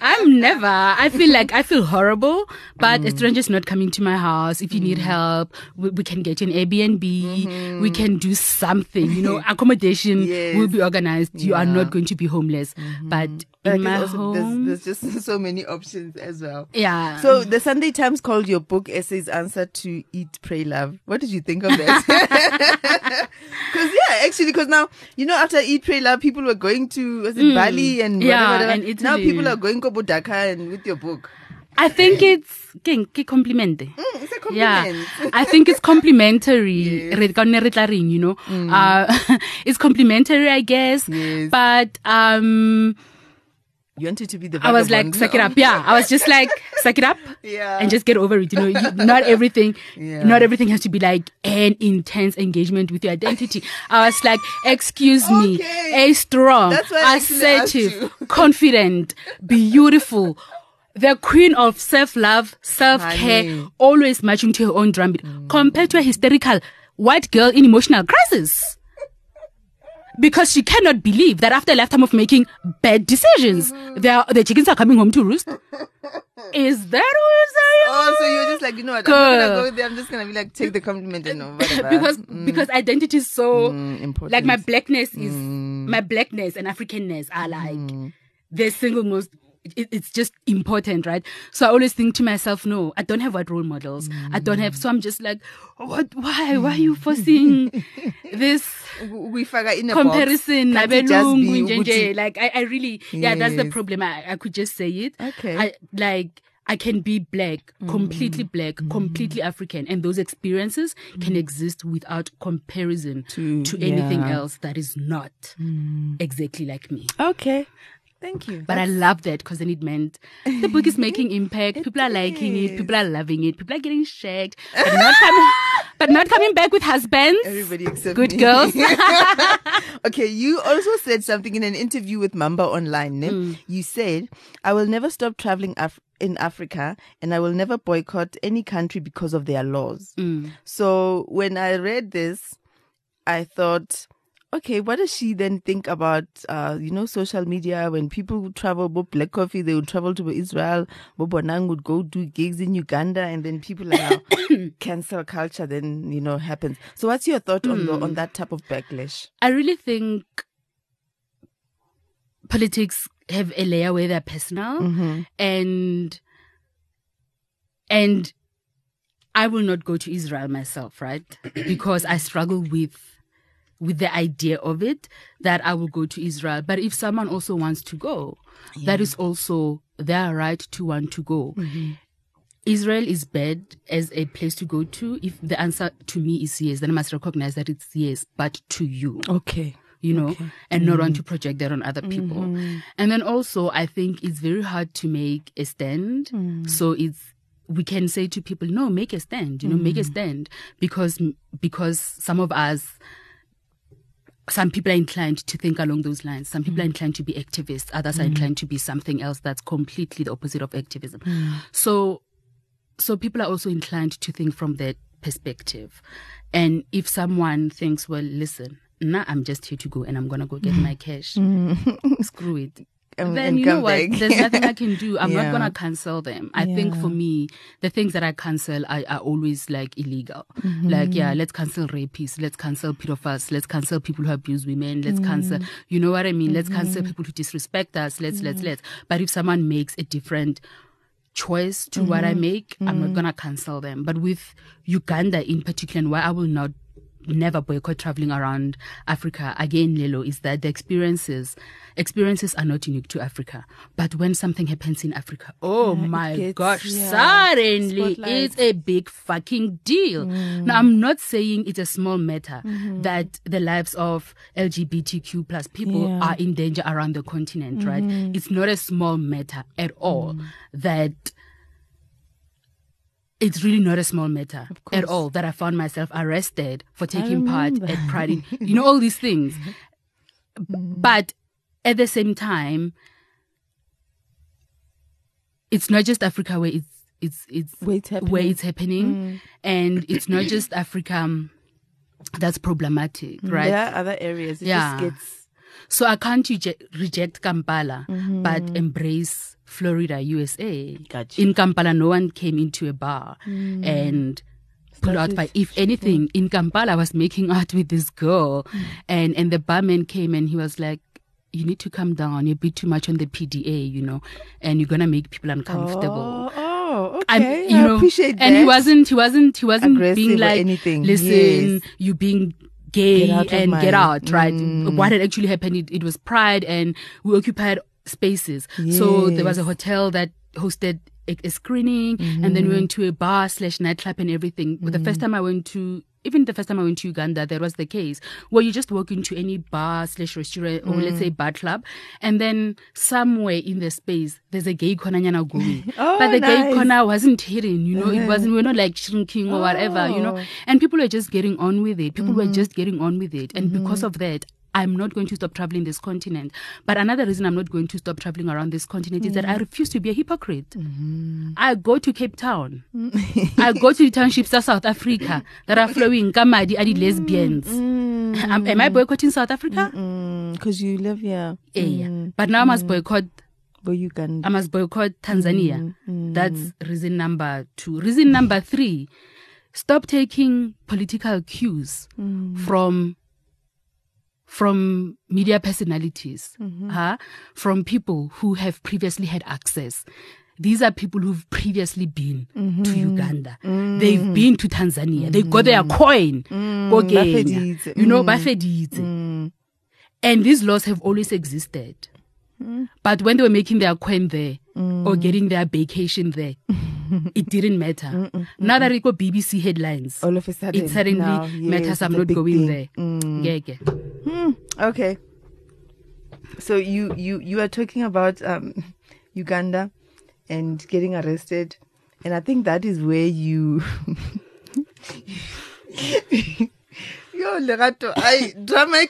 I'm never. I feel like I feel horrible, but a mm. stranger's not coming to my house. If you need mm. help, we, we can get you an Airbnb. Mm-hmm. We can do something. You know, accommodation Yes. will be organized. You are not going to be homeless. Mm-hmm. But But in my also home, there's, there's just so many options as well. yeah. So the Sunday Times called your book SA's answer to Eat, Pray, Love. What did you think of that? Because yeah, actually, because now you know after Eat, Pray, Love, people were going to was it Bali and Mm. Yeah, whatever, and whatever. Now people are going Kobo and with your book. I think it's ke ke compliment. Mm, it's a compliment. Yeah. I think it's complimentary. Re- ka nne re tla reng, You know, uh, it's complimentary, I guess. Mm. Yes. But um, You wanted to be the. I was like, suck it up. Yeah, I was just like, suck it up. Yeah. And just get over it. You know, you, not everything, Yeah. not everything has to be like an intense engagement with your identity. I was like, excuse me, a strong, That's why I actually asked assertive, confident, beautiful. The queen of self-love, self-care, always marching to her own drumbeat, compared to a hysterical white girl in emotional crisis because she cannot believe that after a lifetime of making bad decisions, Mm-hmm. the chickens are coming home to roost. Is that what Oh, so you're just like, you know what? I'm gonna go there. I'm just gonna be like, take the compliment and whatever. because because identity is so Mm, important. like my blackness is my blackness and Africanness are like Mm. the single most. It, it's just important, right? So I always think to myself, no, I don't have white role models. I don't have. So I'm just like, what? Why? Why are you forcing this? We figure in a comparison. Just nabelungu be nje nje. like I, I really yeah that's the problem I, I could just say it Okay. I like I can be black completely Mm. black completely African and those experiences can exist without comparison To- to, anything yeah. Mm. else that is not exactly like me Okay. Thank you. but I love that because then it meant the book is making impact. People are liking it. People are loving it. People are getting shagged, but not coming, but not coming back with husbands. Everybody except Good me. girls. okay, you also said something in an interview with Mamba Online. ne? Hmm. You said, I will never stop traveling Af- in Africa and I will never boycott any country because of their laws. Hmm. So when I read this, I thought, okay, what does she then think about, uh, you know, social media? When people would travel, Bob Black Coffee, they would travel to Israel, Bob Bonang would go do gigs in Uganda, and then people are now cancel culture then, you know, happens. So what's your thought on, the, on that type of backlash? I really think politics have a layer where they're personal Mm-hmm. and and I will not go to Israel myself, right? because I struggle with with the idea of it that I will go to Israel. But if someone also wants to go, that is also their right to want to go. Mm-hmm. Israel is bad as a place to go to. If the answer to me is yes, then I must recognize that it's yes, but to you Okay. you know, and not want to mm-hmm. project that on other people. Mm-hmm. And then also, I think it's very hard to make a stand. Mm. So it's we can say to people, no, make a stand, you know, make a mm. stand because because some of us. Some people are inclined to think along those lines. Some people are mm. inclined to be activists. Others are mm. inclined to be something else that's completely the opposite of activism. Mm. So so people are also inclined to think from that perspective. And if someone thinks, well, listen, nah, I'm just here to go and I'm gonna go get my cash, screw it. And- then and you know what? There's nothing I can do. I'm Yeah. not gonna cancel them. I think for me, the things that I cancel are, are always like illegal. Mm-hmm. Like, yeah, let's cancel rapists, let's cancel pedophiles, let's cancel people who abuse women, let's Mm-hmm. cancel, you know what I mean? Let's cancel people who disrespect us. Let's, let's, let's. But if someone makes a different choice to what I make, I'm not gonna cancel them. But with Uganda in particular, and why I will not never boycott traveling around Africa again, Lelo, is that the experiences experiences are not unique to Africa. But when something happens in Africa, oh Yeah, it my gets- gosh, yeah, suddenly spotlight. it's a big fucking deal. Mm. Now I'm not saying it's a small matter mm-hmm. that the lives of LGBTQ plus people Yeah. are in danger around the continent, right? Mm-hmm. It's not a small matter at all mm. that it's really not a small matter at all that I found myself arrested for taking part at Pride. In, you know, all these things. But at the same time, it's not just Africa where it's it's it's Where it's happening. where it's happening, and it's not just Africa um, that's problematic, right? There are other areas. It Yeah. just gets So I can't reject, reject Kampala, Mm-hmm. but embrace Florida, USA. Gotcha. In Kampala, no one came into a bar and pulled out Mm. By. If anything, in Kampala, I was making out with this girl, Mm. and and the barman came and he was like. You need to come down. You're a bit too much on the PDA, you know, and you're gonna make people uncomfortable. Oh, oh okay. you I know, appreciate that. And he wasn't, he wasn't, he wasn't Aggressive being like, anything. listen, Yes. you being gay Get and my- get out, right? Mm. What had actually happened, it, it was Pride and we occupied spaces. So there was a hotel that hosted a, a screening and then we mm-hmm. went to a bar slash nightclub and everything. But the first mm. time I went to even the first time I went to Uganda, that was the case. Where you just walk into any bar slash restaurant or let's say mm. bar club, and then somewhere in the space there's a gay corner nyana going. Oh, but the gay corner wasn't hidden, you know, it uh-huh. wasn't we are not like shrinking or whatever, you know. Oh. And people were just getting on with it. People were mm-hmm. just getting on with it. And Mm-hmm. because of that, I'm not going to stop traveling this continent. But another reason I'm not going to stop traveling around this continent is that I refuse to be a hypocrite. Mm-hmm. I go to Cape Town. I go to the townships of South Africa that are flowing Kamadi Adi lesbians. Am, am I boycotting South Africa? because you live here. Yeah. But now I must boycott But Uganda. I must boycott Tanzania. Mm, That's reason number two. Reason number three, stop taking political cues Mm. from from media personalities, Mm-hmm. from people who have previously had access. These are people who've previously been Mm-hmm. to Uganda. They've been to Tanzania. They got their coin. Go Mm. Kenya. bafeditse. You know, Mm. And these laws have always existed. But when they were making their coin there or getting their vacation there, it didn't matter. Mm, mm, mm, now that we got BBC headlines, All of a sudden. it suddenly now, matters I'm not going thing. there. Mm. Yeah, yeah. Hmm, okay. So you you you are talking about um, Uganda and getting arrested, and I think that is where you. Yo, Lerato, I drama.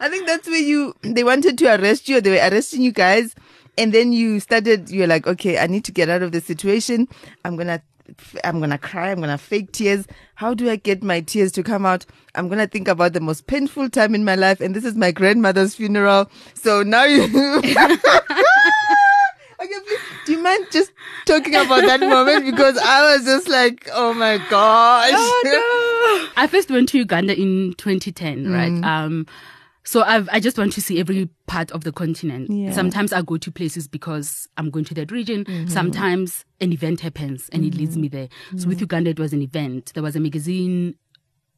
I think that's where you they wanted to arrest you. They were arresting you guys, and then you started. You're like, okay, I need to get out of the situation. I'm gonna. I'm gonna cry. I'm gonna fake tears. How do I get my tears to come out? I'm gonna think about the most painful time in my life, and this is my grandmother's funeral. So now you. Okay, please, do you mind just talking about that moment? Because I was just like, oh my gosh. I first went to Uganda in 2010, Mm. right? Um, so I've, I just want to see every part of the continent. Yeah. Sometimes I go to places because I'm going to that region. Mm-hmm. Sometimes an event happens and it leads me there. So Mm-hmm. with Uganda, it was an event. There was a magazine,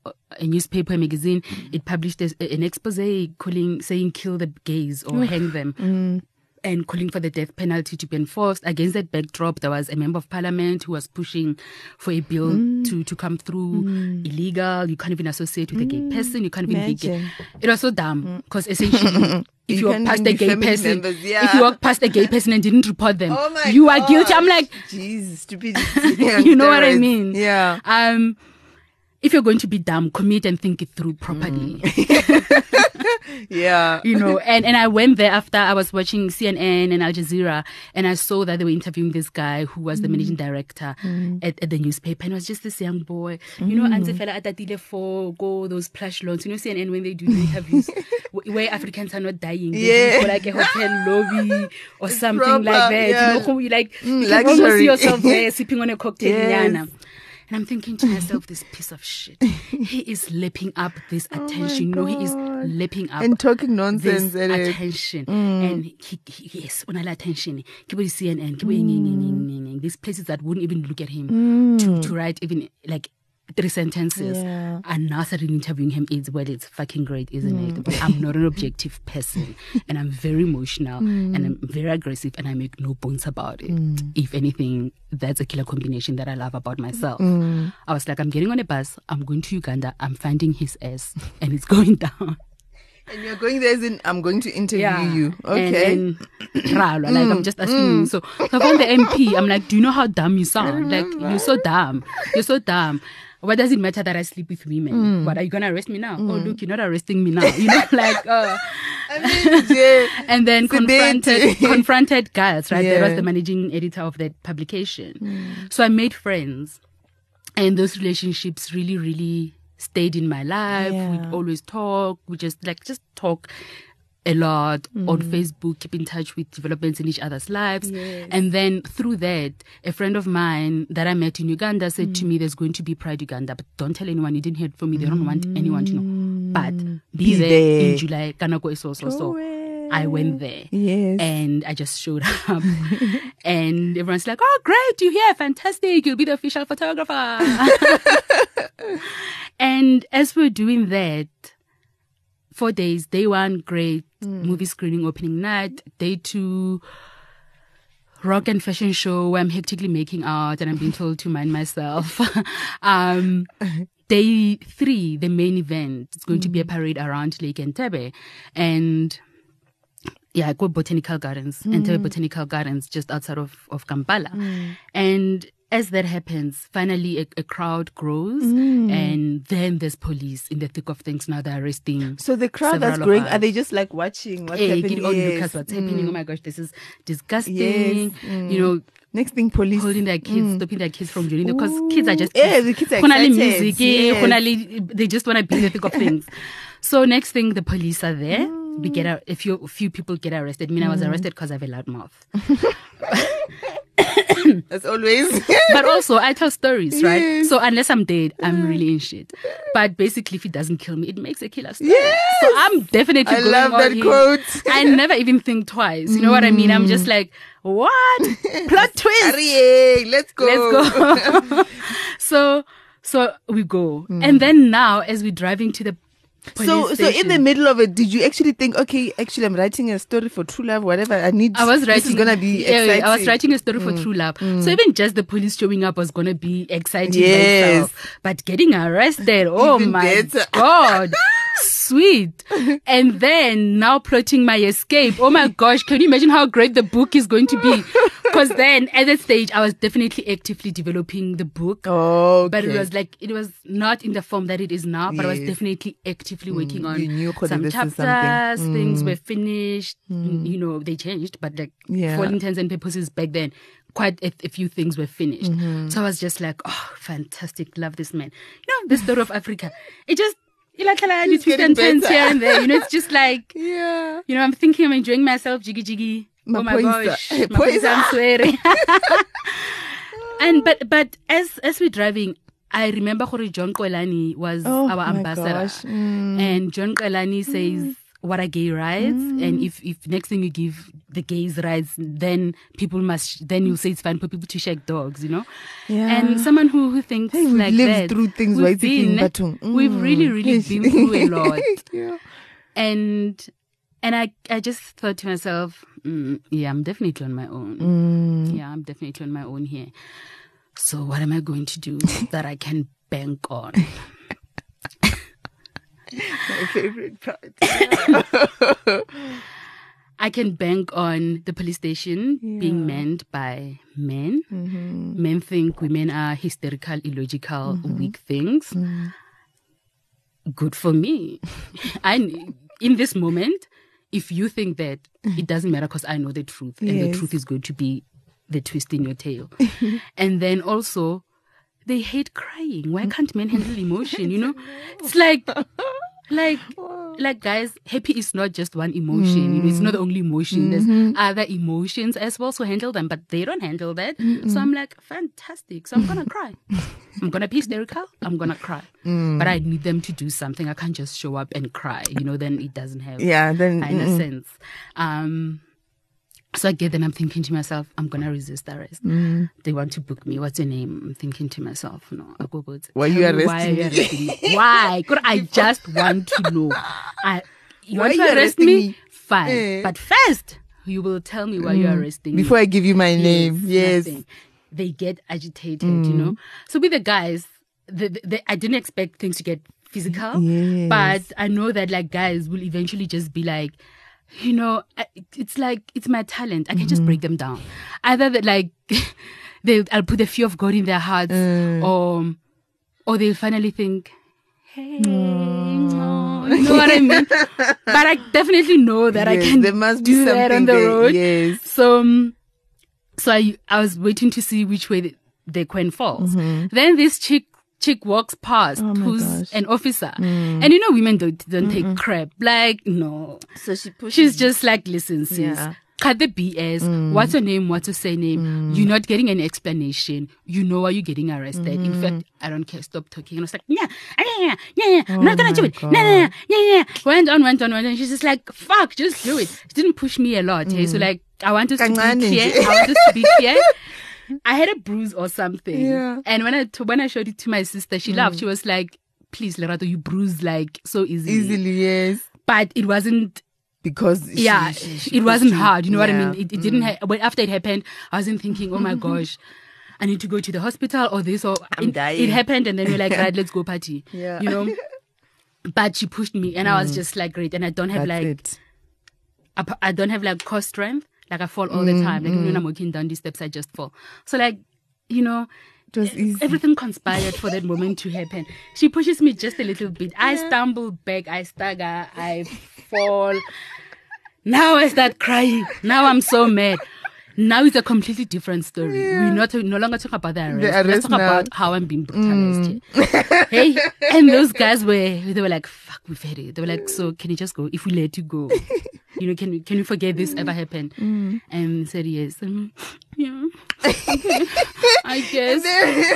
uh, a newspaper a magazine. It published a, an expose calling, saying kill the gays or hang them. Mm. And calling for the death penalty to be enforced. Against that backdrop, there was a member of parliament who was pushing for a bill Mm. to, to come through illegal. You can't even associate with a gay person. You can't even be gay. Mm. It was so dumb because essentially, if You you, walk past a gay person, members, if you walk past a gay person and didn't report them, Oh you are guilty. I'm like, jeez, stupid. you know what I mean? Yeah. Um, if you're going to be dumb, commit and think it through properly. Mm. Yeah. you know, and, and I went there after I was watching CNN and Al Jazeera and I saw that they were interviewing this guy who was the managing mm. director mm. at, at the newspaper and it was just this young boy. You know, Anze fela atatile for go those plush loans. You know, CNN when they do the interviews where Africans are not dying. They Yeah. for like a hotel lobby or something proper, like that. yeah. You know, who you like Mm, you can almost see yourself there sipping on a cocktail Yes. And I'm thinking to myself, this piece of shit. He is lapping up this Oh attention. no, he is lapping up and talking nonsense this attention. Mm. And he, he yes, when I attention, keep with CNN, keep mm. ning. these places that wouldn't even look at him to, mm. to write even like three sentences. Yeah. And now started interviewing him is well, it's fucking great, isn't it? Mm. But I'm not an objective person and I'm very emotional and I'm mm. very aggressive and I make no bones about it. Mm. If anything, that's a killer combination that I love about myself. I was like, I'm getting on a bus, I'm going to Uganda, I'm finding his ass and it's going down. And you're going there as in, I'm going to interview you. Okay. And then, ralwa, like I'm just asking you. So, so I found the MP. I'm like, do you know how dumb you sound? Like you're so dumb. You're so dumb. What does it matter that I sleep with women? Mm. What are you gonna arrest me now? Oh, mm. look, you're not arresting me now. You know, like. Uh, I mean, yeah. and then It's a bit- confronted confronted Gus, right? There was the managing editor of that publication. Mm. So I made friends, and those relationships really, really stayed in my life. Yeah. We'd always talk. We just like just talk a lot on mm. Facebook, keep in touch with developments in each other's lives. Yes. And then through that, a friend of mine that I met in Uganda said to mm. me, There's going to be Pride Uganda, but don't tell anyone you didn't hear it from me. They don't want mm. anyone to know. But be, Be there, there. in July. Kanako so so so. I went there. Yes. And I just showed up. and everyone's like, oh, great, you're here. Fantastic. You'll be the official photographer. and as we're doing that, four days, day one, great mm. movie screening opening night. Day two, rock and fashion show where I'm hectically making out and I'm being told to mind myself. um, day three, the main event, it's going to be a mm. parade around Lake Entebbe. And yeah, I go Botanical Gardens, Entebbe mm. Botanical Gardens, just outside of, of Kampala. And as that happens, finally a, a crowd grows, and then there's police in the thick of things. Now they're arresting. So the crowd that's growing, are they just like watching what's Hey, happening? get on Yes. Lucas, what's happening? Oh my gosh, this is disgusting. Yes. Mm. You know, Next thing, police. holding their kids, stopping their kids from joining because kids are just Mm. Yeah, the kids are Go na le excited. music, eh, Yes. they just want to be in the thick of things. So next thing, the police are there. We get a, a few a few people get arrested. I mean, I was Mm. arrested because I have a loud mouth. As always. but also I tell stories, right? Yes. So unless I'm dead, I'm really in shit. But basically, if it doesn't kill me, it makes a killer story. Yes. So I'm definitely. I love that quote. Mm. I never even think twice. You know what I mean? I'm just like, what plot twist? Let's go. Let's go. so so we go, and then now as we're driving to the So, so in the middle of it, did you actually think, okay, actually, I'm writing a story for True Love, whatever. I need. I was writing. This is gonna be yeah, exciting. Mm. I was writing a story for True Love. So even just the police showing up was gonna be exciting. Yes. But getting arrested, oh Even my better. god. Sweet. And then now plotting my escape. Oh my gosh, can you imagine how great the book is going to be? Because then at that stage, I was definitely actively developing the book. Oh, okay. But it was like it was not in the form that it is now, but I was definitely actively working on you knew some chapters. Mm. Things were finished. You know, they changed, but like Yeah. for intents and purposes back then, quite a, a few things were finished. Mm-hmm. So I was just like, oh, fantastic, love this man. You know, the story of Africa. It just twist getting and turns here and there. You know, it's just like yeah. you know, I'm thinking I'm enjoying myself, jiggy jiggy. Oh my gosh, Hey, Mapoisa, I'm Poisa. swearing. and but but as as we're driving, I remember Hori John Kolani was Oh our ambassador. Mm. and John Kolani says. What are gay rights? And if, if next thing you give the gays rights, then people must, then you say it's fine for people to shake dogs, you know? Yeah. And someone who, who thinks Hey, we've like lived that. through things, we've why is it in been- Batung? We've Mm. really, really Yes. been through a lot yeah. and and I I just thought to myself, mm, yeah, I'm definitely on my own. Mm. Yeah, I'm definitely on my own here. So what am I going to do that I can bank on? My favorite part. I can bank on the police station being manned by men. Mm-hmm. Men think women are hysterical, illogical, weak things. Mm. Good for me. I in this moment, if you think that it doesn't matter because I know the truth, and the truth is going to be the twist in your tail, and then also they hate crying. Why can't men handle emotion? You know, it's like like like guys, happy is not just one emotion. You know, it's not the only emotion. Mm-hmm. There's other emotions as well. So handle them, but they don't handle that. So I'm like, fantastic. So I'm gonna cry. I'm gonna be hysterical. I'm gonna cry. Mm. But I need them to do something. I can't just show up and cry. You know, then it doesn't have Yeah, then kind of sense. Um, so I get then I'm thinking to myself, I'm gonna resist arrest. Mm. They want to book me. What's your name? I'm thinking to myself, no, I go but Why you me Why are arresting you me? arresting me? Why? Could I just want to know? I you Why want to you arrest arresting me? me? Fine. Eh. But first you will tell me why you're arresting me. before I give you my name. Yes. nothing. They get agitated, you know. So with the guys, the, the, the- I didn't expect things to get physical, Yes. but I know that like guys will eventually just be like, you know, it's like it's my talent. I can just mm-hmm. break them down. Either that like they, I'll put the fear of God in their hearts, mm. or or they'll finally think, hey, mm. no, you know what I mean. but I definitely know that I Yes, can there must do that on something the there, road. yes. So, um, so I, I was waiting to see which way the, the coin falls. Mm-hmm. Then this chick chick walks past. Oh who's gosh. Mm. an officer, and you know women don't don't take crap. Like no, So she pushes. she's just like, listen, sis. Yeah. Mm. Cut the BS. What's your name? What's your surname? You're not getting any explanation. You know why you're getting arrested. In fact, I don't care. Stop talking. And I was like, yeah, yeah, yeah, yeah, yeah. I'm not gonna Oh do it. No, no, no, yeah, yeah. Went on, went on, went on. She's just like, fuck, just do it. She didn't push me a lot. eh? So like, I want us to be Kancane clear. I want us to be clear. I had a bruise or something. Yeah. And when I when I showed it to my sister, she laughed. Mm. She was like, "Please, Lerato, you bruise like so easily." easily. Yes. But it wasn't Because she- yeah, she- she it wasn't hard. You know what I mean? It, it didn't. Mm. Ha- but after it happened, I wasn't thinking, oh my gosh, I need to go to the hospital or this or it, it happened, and then we're like, right, let's go party. Yeah. you know. But she pushed me, and I was mm. just like, great. And I don't have That's like, it. I, I don't have like core strength. Like I fall all the time. Like Mm-hmm. when I'm walking down these steps, I just fall. So like, you know, It was easy. everything conspired for that moment to happen. She pushes me just a little bit. I stumble back, I stagger, I fall. Now I start crying. Now I'm so mad. Now it's a completely different story. We're not no longer talking about the arrest. The Let's talk now. Mm. about how I'm being brutalized. here. hey, and those guys were they were like, "Fuck, we've had it." They were like, "So can you just go? If we let you go, you know, can we can you forget this ever happened?" Mm. And said yes. And, yeah, I guess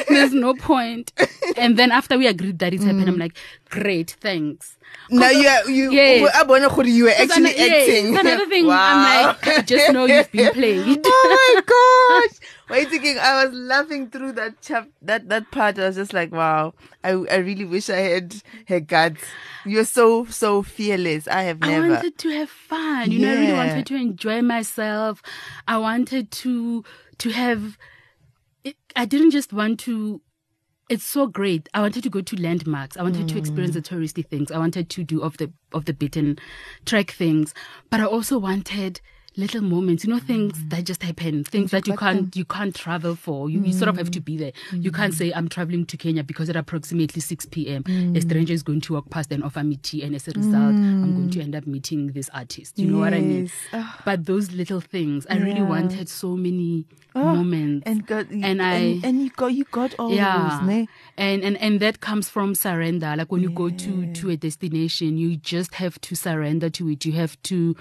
there's no point. And then after we agreed that it's happened, I'm like, "Great, thanks." Now you are, you, Yes. I wanna go to you were actually yes, acting. that's another thing. Wow. I'm like, I just know you've been played. oh my gosh! Thinking? I was laughing through that chap, that that part. I was just like, wow. I I really wish I had her guts. You're so so fearless. I have I wanted to have fun. You know, I really wanted to enjoy myself. I wanted to to have. I didn't just want to. It's so great. I wanted to go to landmarks. I wanted to mm. experience the touristy things. I wanted to do of the of the beaten track things, but I also wanted little moments. You know, things that just happen. Things that you can't you can't travel for. You, you sort of have to be there. You can't mm. say I'm traveling to Kenya because at approximately six p.m. a mm. stranger is going to walk past and offer me tea, and as a result, I'm going to mm. end up meeting this artist. You know what I mean? Yes. But those little things, I really wanted so many moments. and got and I and, and you got you got all yeah those, ne? and, and and that comes from surrender like when you go to to a destination you just have to surrender to it you have to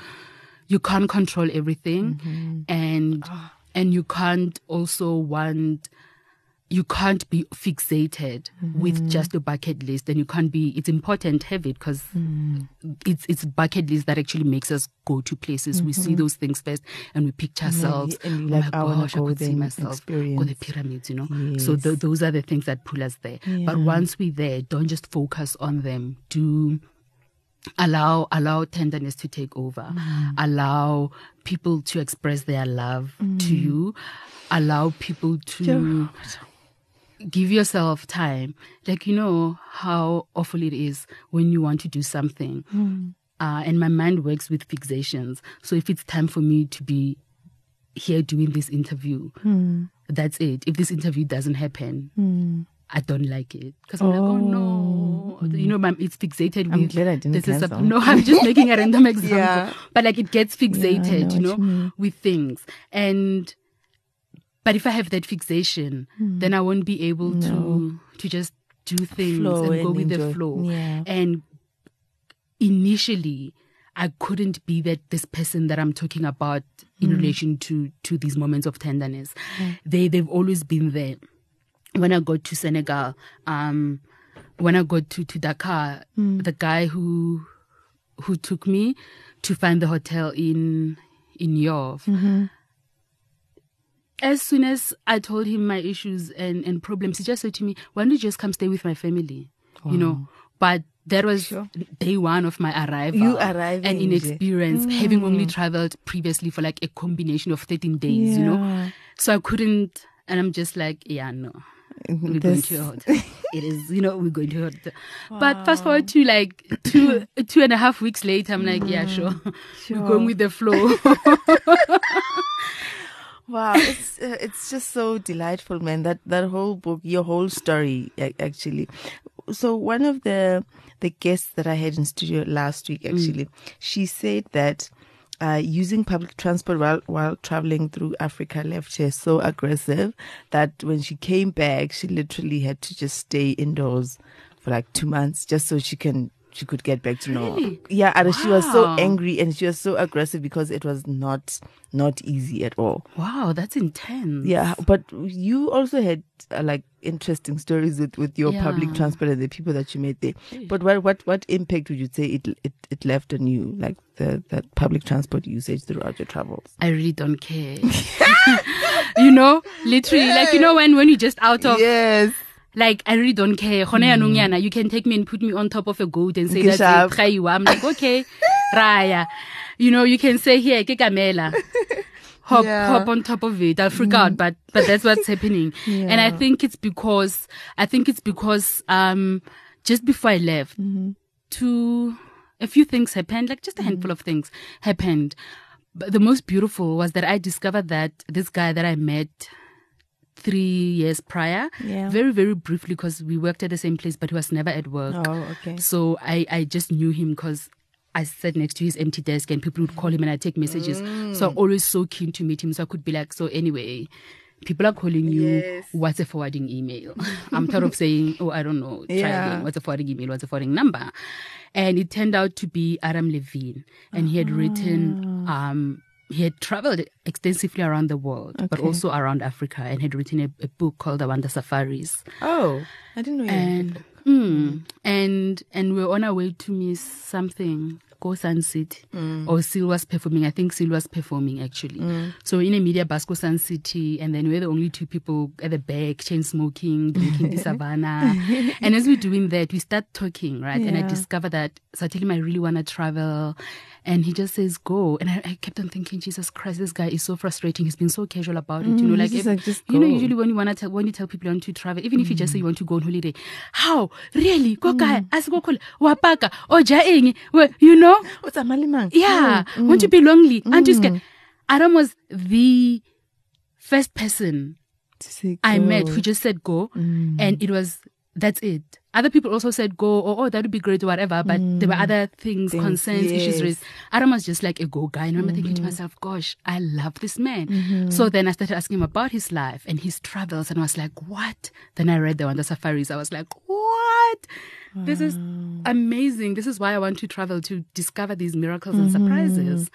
you can't control everything Mm-hmm. and Ah. and you can't also want you can't be fixated Mm-hmm. with just a bucket list and you can't be it's important to have it because Mm. it's it's bucket list that actually makes us go to places we see those things first and we picture ourselves Mm-hmm. and oh like, my I gosh i go could see myself go the pyramids you know so th- those are the things that pull us there but once we're there don't just focus on them do allow allow tenderness to take over. Mm. allow people to express their love to Mm. you. Allow people to give yourself time. Like you know how awful it is when you want to do something uh, and my mind works with fixations. So if it's time for me to be here doing this interview that's it. If this interview doesn't happen I don't like it because I'm like, oh no, you know, it's fixated. I'm with, glad I didn't this is a- cancel. no, I'm just making a random example, Yeah. but like it gets fixated, you know, you with things. And but if I have that fixation, then I won't be able to to just do things Flow and go and with the flow. Yeah. And initially I couldn't be that this person that I'm talking about in Mm. relation to to these moments of tenderness. They they've always been there. When I go to Senegal, um, when I go to to Dakar, Mm. the guy who who took me to find the hotel in in York. Mm-hmm. As soon as I told him my issues and, and problems, he just said to me, Why don't you just come stay with my family? You know. But that was Sure. day one of my arrival. You arriving and inexperience, having only traveled previously for like a combination of 13 days, you know. So I couldn't and I'm just like, yeah, no. Mm-hmm. We're going to hotel. it is, you know, we're going to a hotel. But fast forward to like two two and a half weeks later, I'm like, yeah, sure. Mm-hmm. Sure. We're going with the flow. Wow, it's uh, it's just so delightful, man. That that whole book, your whole story, actually. So one of the the guests that I had in studio last week, mm. actually, she said that uh, using public transport while while traveling through Africa left her so aggressive that when she came back, she literally had to just stay indoors for like two months just so she can she could get back to normal. Really? Yeah, and she was so angry and she was so aggressive because it was not not easy at all. wow, that's intense. Yeah, but you also had uh, like interesting stories with, with your public transport and the people that you met there. But what what what impact would you say it it, it left on you, like the that public transport usage throughout your travels? I really don't care. you know, literally, like you know when when you're just out of yes, like I really don't care. Hmm. Yana, You can take me and put me on top of a goat and say that's it. I'm like, okay, raya. You know, you can say here, ke kamela. Hop, Yeah. hop on top of it. I'll freak out, hmm. but but that's what's happening. And I think it's because I think it's because um just before I left, mm-hmm. two a few things happened, like just a handful mm-hmm. of things happened. But the most beautiful was that I discovered that this guy that I met three years prior, Yeah. very very briefly because we worked at the same place, but he was never at work. Oh, okay. So I I just knew him because. I sat next to his empty desk and people would call him and I take messages. So I'm always so keen to meet him. So I could be like, so anyway, people are calling you. Yes. What's a forwarding email? I'm tired of saying, oh, I don't know. Try Yeah. again. What's a forwarding email? What's a forwarding number? And it turned out to be Adam Levin. And he had written, Ah. um, he had traveled extensively around the world, but also around Africa and had written a, a book called The Wonder Safaris. Oh, I didn't know you. And, hmm, mm, and, and we're on our way to miss something. Go Sun City. Mm. Or Sil was performing. I think Sil was performing actually. Mm. So in a media bus, go Sun City. And then we're the only two people at the back, chain smoking, drinking the Savanna. and as we're doing that, we start talking, right? And I Yeah. discover that, so I tell him I really want to travel. And he just says, go. And I, I kept on thinking, Jesus Christ, this guy is so frustrating. He's been so casual about it. you know, Mm, like, if- like, just you know, usually when you want to tell, when you tell people you want to travel, even if you just say you want to go on holiday, how? Really? Go guy, as go call, wapaka, oja eng, well, you know? What's a malimang? Yeah. mm. won't you be lonely? Aren't you scared? Adam was the first person to say I met who just said go, Mm. and it was that's it. Other people also said go, or oh, that would be great, or whatever. But there were mm. other things, Things, concerns, issues raised. Adam was just like a go guy, and I remember thinking to mm-hmm. myself, "Gosh, I love this man." Mm-hmm. So then I started asking him about his life and his travels, and I was like, "What?" Then I read the one the Safaris. I was like, "What? This is amazing. This is why I want to travel to discover these miracles and mm-hmm. surprises."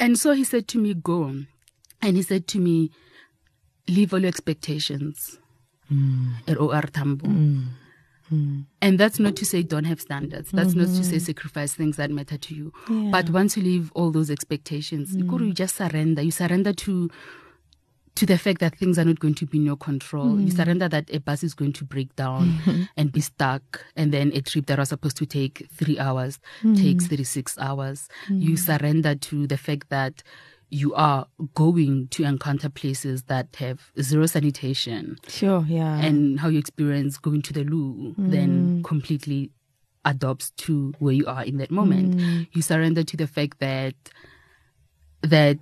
And so he said to me, "Go," and he said to me, "Leave all your expectations." Mm. at OR Tambo. Mm. Mm. And that's not to say don't have standards. That's not to say sacrifice things that matter to you. But once you leave all those expectations, Ikuru, mm. you just surrender. You surrender to to the fact that things are not going to be in your control. You mm. surrender that a bus is going to break down and be stuck, and then a trip that was supposed to take three hours takes 36 hours. You surrender to the fact that you are going to encounter places that have zero sanitation Sure, yeah. and how you experience going to the loo then mm. completely adopts to where you are in that moment. Mm. You surrender to the fact that that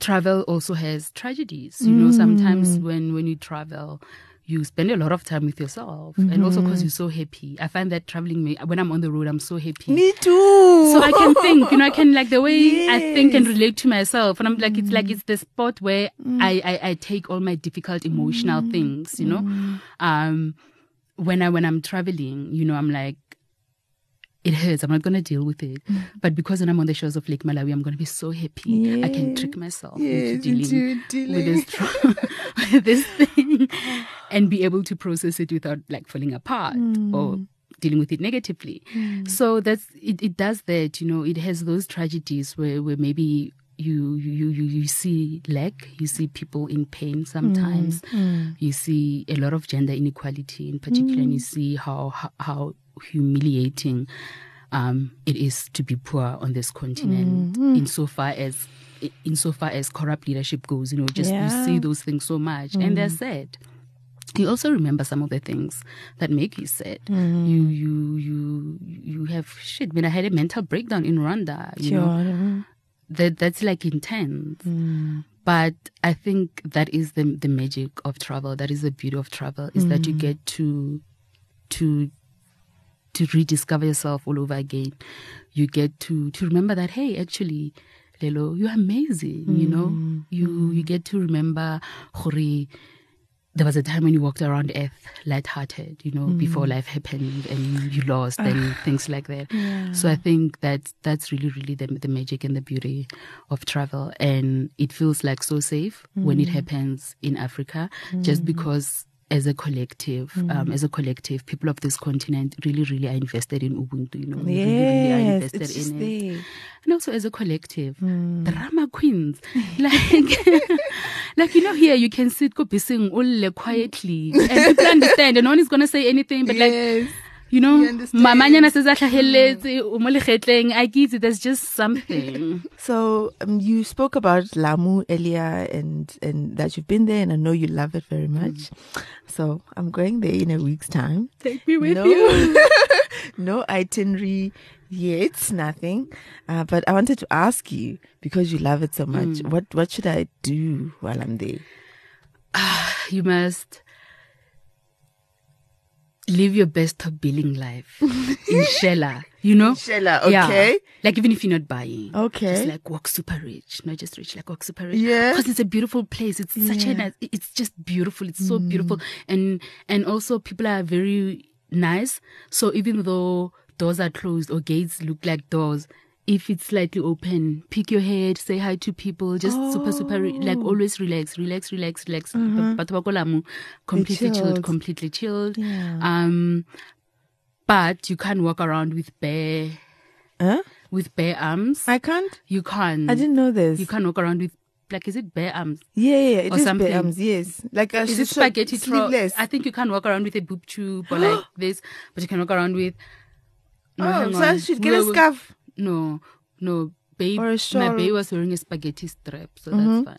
travel also has tragedies. You know, sometimes mm. when when you travel, you spend a lot of time with yourself, and also mm-hmm. because you're so happy. I find that traveling, me when I'm on the road, I'm so happy. Me too. So I can think, you know, I can like the way I think and relate to myself, and I'm like, it's like mm. it's the spot where mm. I, I I take all my difficult emotional mm. things, you know. Um, when I when I'm traveling, you know, I'm like, it hurts. I'm not going to deal with it. Mm. But because when I'm on the shores of Lake Malawi, I'm going to be so happy. I can trick myself into dealing, into dealing. with this, tra- with this thing and be able to process it without like falling apart Mm. or dealing with it negatively. So that's it, it does that, you know, it has those tragedies where, where maybe you you you you see lack, you see people in pain sometimes, Mm. you see a lot of gender inequality in particular, and you see how how, how humiliating um, it is to be poor on this continent, Mm-hmm. insofar as insofar as corrupt leadership goes. You know, just Yeah. you see those things so much, and they're sad. You also remember some of the things that make you sad. Mm. You you you you have shit. When I had a mental breakdown in Rwanda, you know, that that's like intense. Mm. But I think that is the the magic of travel. That is the beauty of travel is that you get to to to rediscover yourself all over again. You get to to remember that hey, actually, Lelo, you're amazing. You know, mm-hmm. you you mm-hmm. get to remember, Hori. There was a time when you walked around Earth lighthearted, you know, before mm. life happened and you, lost and ah. things like that. So I think that that's really, really the, the magic and the beauty of travel. And it feels like so safe when it mm. happens in Africa, just mm. because as a collective, um, as a collective, people of this continent really, really are invested in Ubuntu, you know, we really, really are invested it's in it there. and also as a collective, drama queens, like, like you know, here you can sit go bissing all quietly, and people understand, and no one is gonna say anything, but like. You know, You understand. mamanyana says o mo legetleng, I get it. There's just something. So um, you spoke about Lamu earlier, and and that you've been there, and I know you love it very much. So I'm going there in a week's time. Take me with no, you. no itinerary yet, nothing. Uh, but I wanted to ask you because you love it so much. What what should I do while I'm there? You must live your best top billing life in Shella. You know, Shella, Yeah. okay. Like even if you're not buying, Okay. just like walk super rich, not just rich, like walk super rich. Yeah. because it's a beautiful place. It's such a Mm. nice. It's just beautiful. It's so beautiful, and and also people are very nice. So even though doors are closed or gates look like doors. If it's slightly open, pick your head, say hi to people, just super, super, re- like Oh. always relax, relax, relax, relax. Ba ko Lamu, completely chilled, Mm-hmm. chilled. completely chilled. Yeah. Um, but you can't walk around with bare Huh? with bare arms. I can't. you can't. I didn't know this. You can't walk around with like is it bare arms? Yeah, yeah, it Or is something. Beams, yes. Like a Is it spaghetti sleeveless. I think you can't walk around with a boob tube or like this, but you can walk around with. No, oh, so I on. should We get a were- scarf. No, no. Babe, my. Mm-hmm. babe was wearing a spaghetti strap, so that's fine.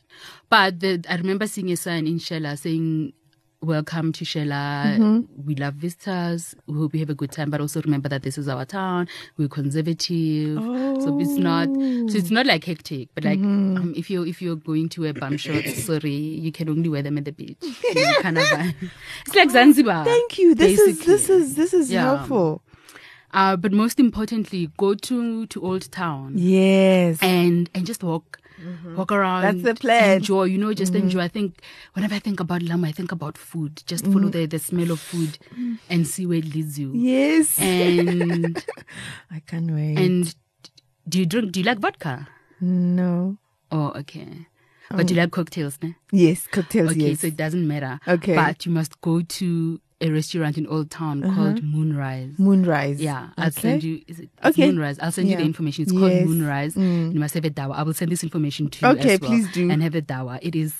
But the, I remember seeing a sign in Shella saying, Welcome to Shella. Mm-hmm. We love visitors. We hope you have a good time, but also remember that this is our town. We're conservative. So it's not, so it's not like hectic, but like, Mm-hmm. um, if you're, if you're going to wear bum shorts, sorry, you can only wear them at the beach. You know, kind of. It's like Zanzibar. Thank you. This is this is this is Yeah. helpful. Uh, but most importantly, go to, to Old Town Yes. and and just walk mm-hmm. walk around That's the plan. enjoy you know just mm-hmm. enjoy i think whenever i think about Lamu i think about food just follow mm. the, the smell of food and see where it leads you yes. and I can't wait. and do you drink do you like vodka no. oh okay but do oh. you like cocktails ne? Yes, cocktails. okay yes. so it doesn't matter Okay. but you must go to a restaurant in old town called moonrise Moonrise. Yeah, I'll Okay. send you. Is it Okay. Moonrise? I'll send you the information. It's called Yes. Mm. Moonrise. You must have a dawa. I will send this information to you Okay, as well. please do. And have a dawa. It is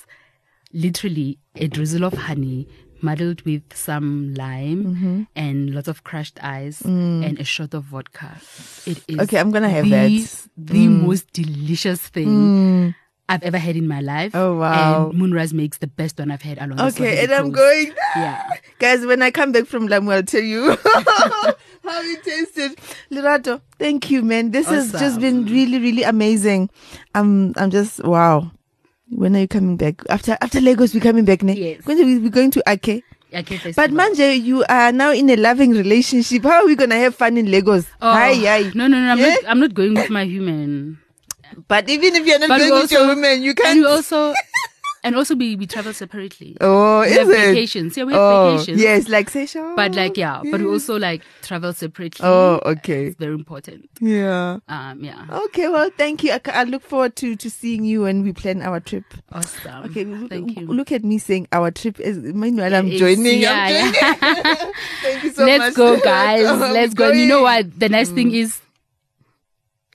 literally a drizzle of honey muddled with some lime Mm-hmm. and lots of crushed ice and a shot of vodka. It is Mm. Okay, I'm gonna have the, that. Mm. The most delicious thing. I've ever had in my life. Oh, wow. And Moonrise makes the best one I've had along Okay, and I'm going. Yeah. Guys, when I come back from Lamu, I'll tell you how it tasted. Lerato, thank you, man. This has just been really, really amazing. I'm, I'm just wow. When are you coming back? After after Lagos, we're coming back, ne? Yes. When we we're going to Ake? But. Manje, you are now in a loving relationship. How are we gonna have fun in Lagos? Oh, Hi, hi. No, no, no. I'm, Yeah? not, I'm not going with my human. But even if you're not But going we with your also- women, you can't. you also, And also we, we travel separately. Oh, we is have it? vacations. Yeah, we have oh, vacations. yes, like Seychelles. But like yeah, but we also like travel separately. Oh, okay. It's very important. Yeah. Um yeah. Okay, well, thank you. I, I look forward to, to seeing you when we plan our trip. Awesome. Okay, Thank you. look at me saying our trip is. Meanwhile, I'm It's- joining. yeah, I'm joining. yeah. thank you so much. Let's much. go, guys. We're Let's go. And you know what? The next thing Mm. is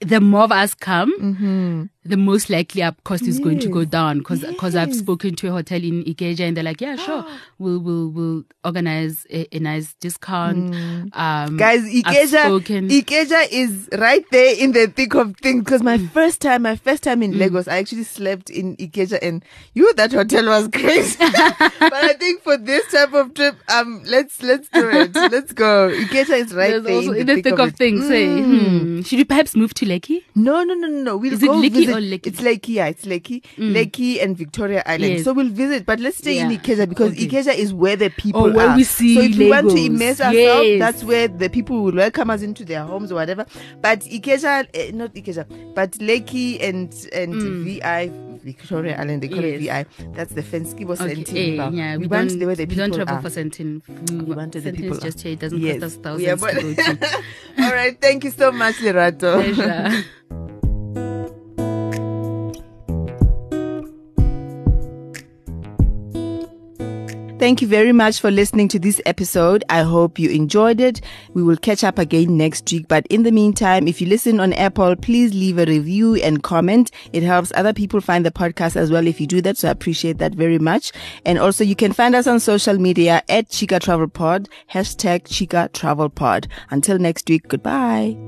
the more of us come, Mm-hmm. The most likely our cost is going to go down because I've spoken to a hotel in Ikeja and they're like, yeah, sure, we'll we'll we'll organize a, a nice discount. Um, Guys, Ikeja, Ikeja is right there in the thick of things. Because my Mm. first time, my first time in Lagos, I actually slept in Ikeja, and you, that hotel was crazy. but I think for this type of trip, um, let's let's do it. Let's go. Ikeja is right There's there in the, thick, of, it. things. Say, Mm. hmm, should we perhaps move to Lekki? No, no, no, no. We'll Is it Lekki or Lekki? It's Lekki, yeah. It's Lekki, Lekki and Victoria Island. Yes. So we'll visit, but let's stay in Ikeja because Okay. Ikeja is where the people Oh, where are. we see so if we want to immerse ourselves, Yes. that's where the people will welcome us into their homes or whatever. But Ikeja, eh, not Ikeja, but Lekki and and VI. Victoria Island, they call it Mm. VI. That's the Fenskibo Okay, Sentin. eh, yeah, we, we want don't, the where the we don't travel are. for Sentin. We, We want where the Sentin people just here. It doesn't Yes. cost us thousands Yeah, to but- go to. All right, thank you so much, Lerato. Pleasure. Thank you very much for listening to this episode. I hope you enjoyed it. We will catch up again next week. But in the meantime, if you listen on Apple, please leave a review and comment. It helps other people find the podcast as well if you do that. So I appreciate that very much. And also you can find us on social media at Chica Travel Pod, hashtag Chica Travel Pod. Until next week, goodbye.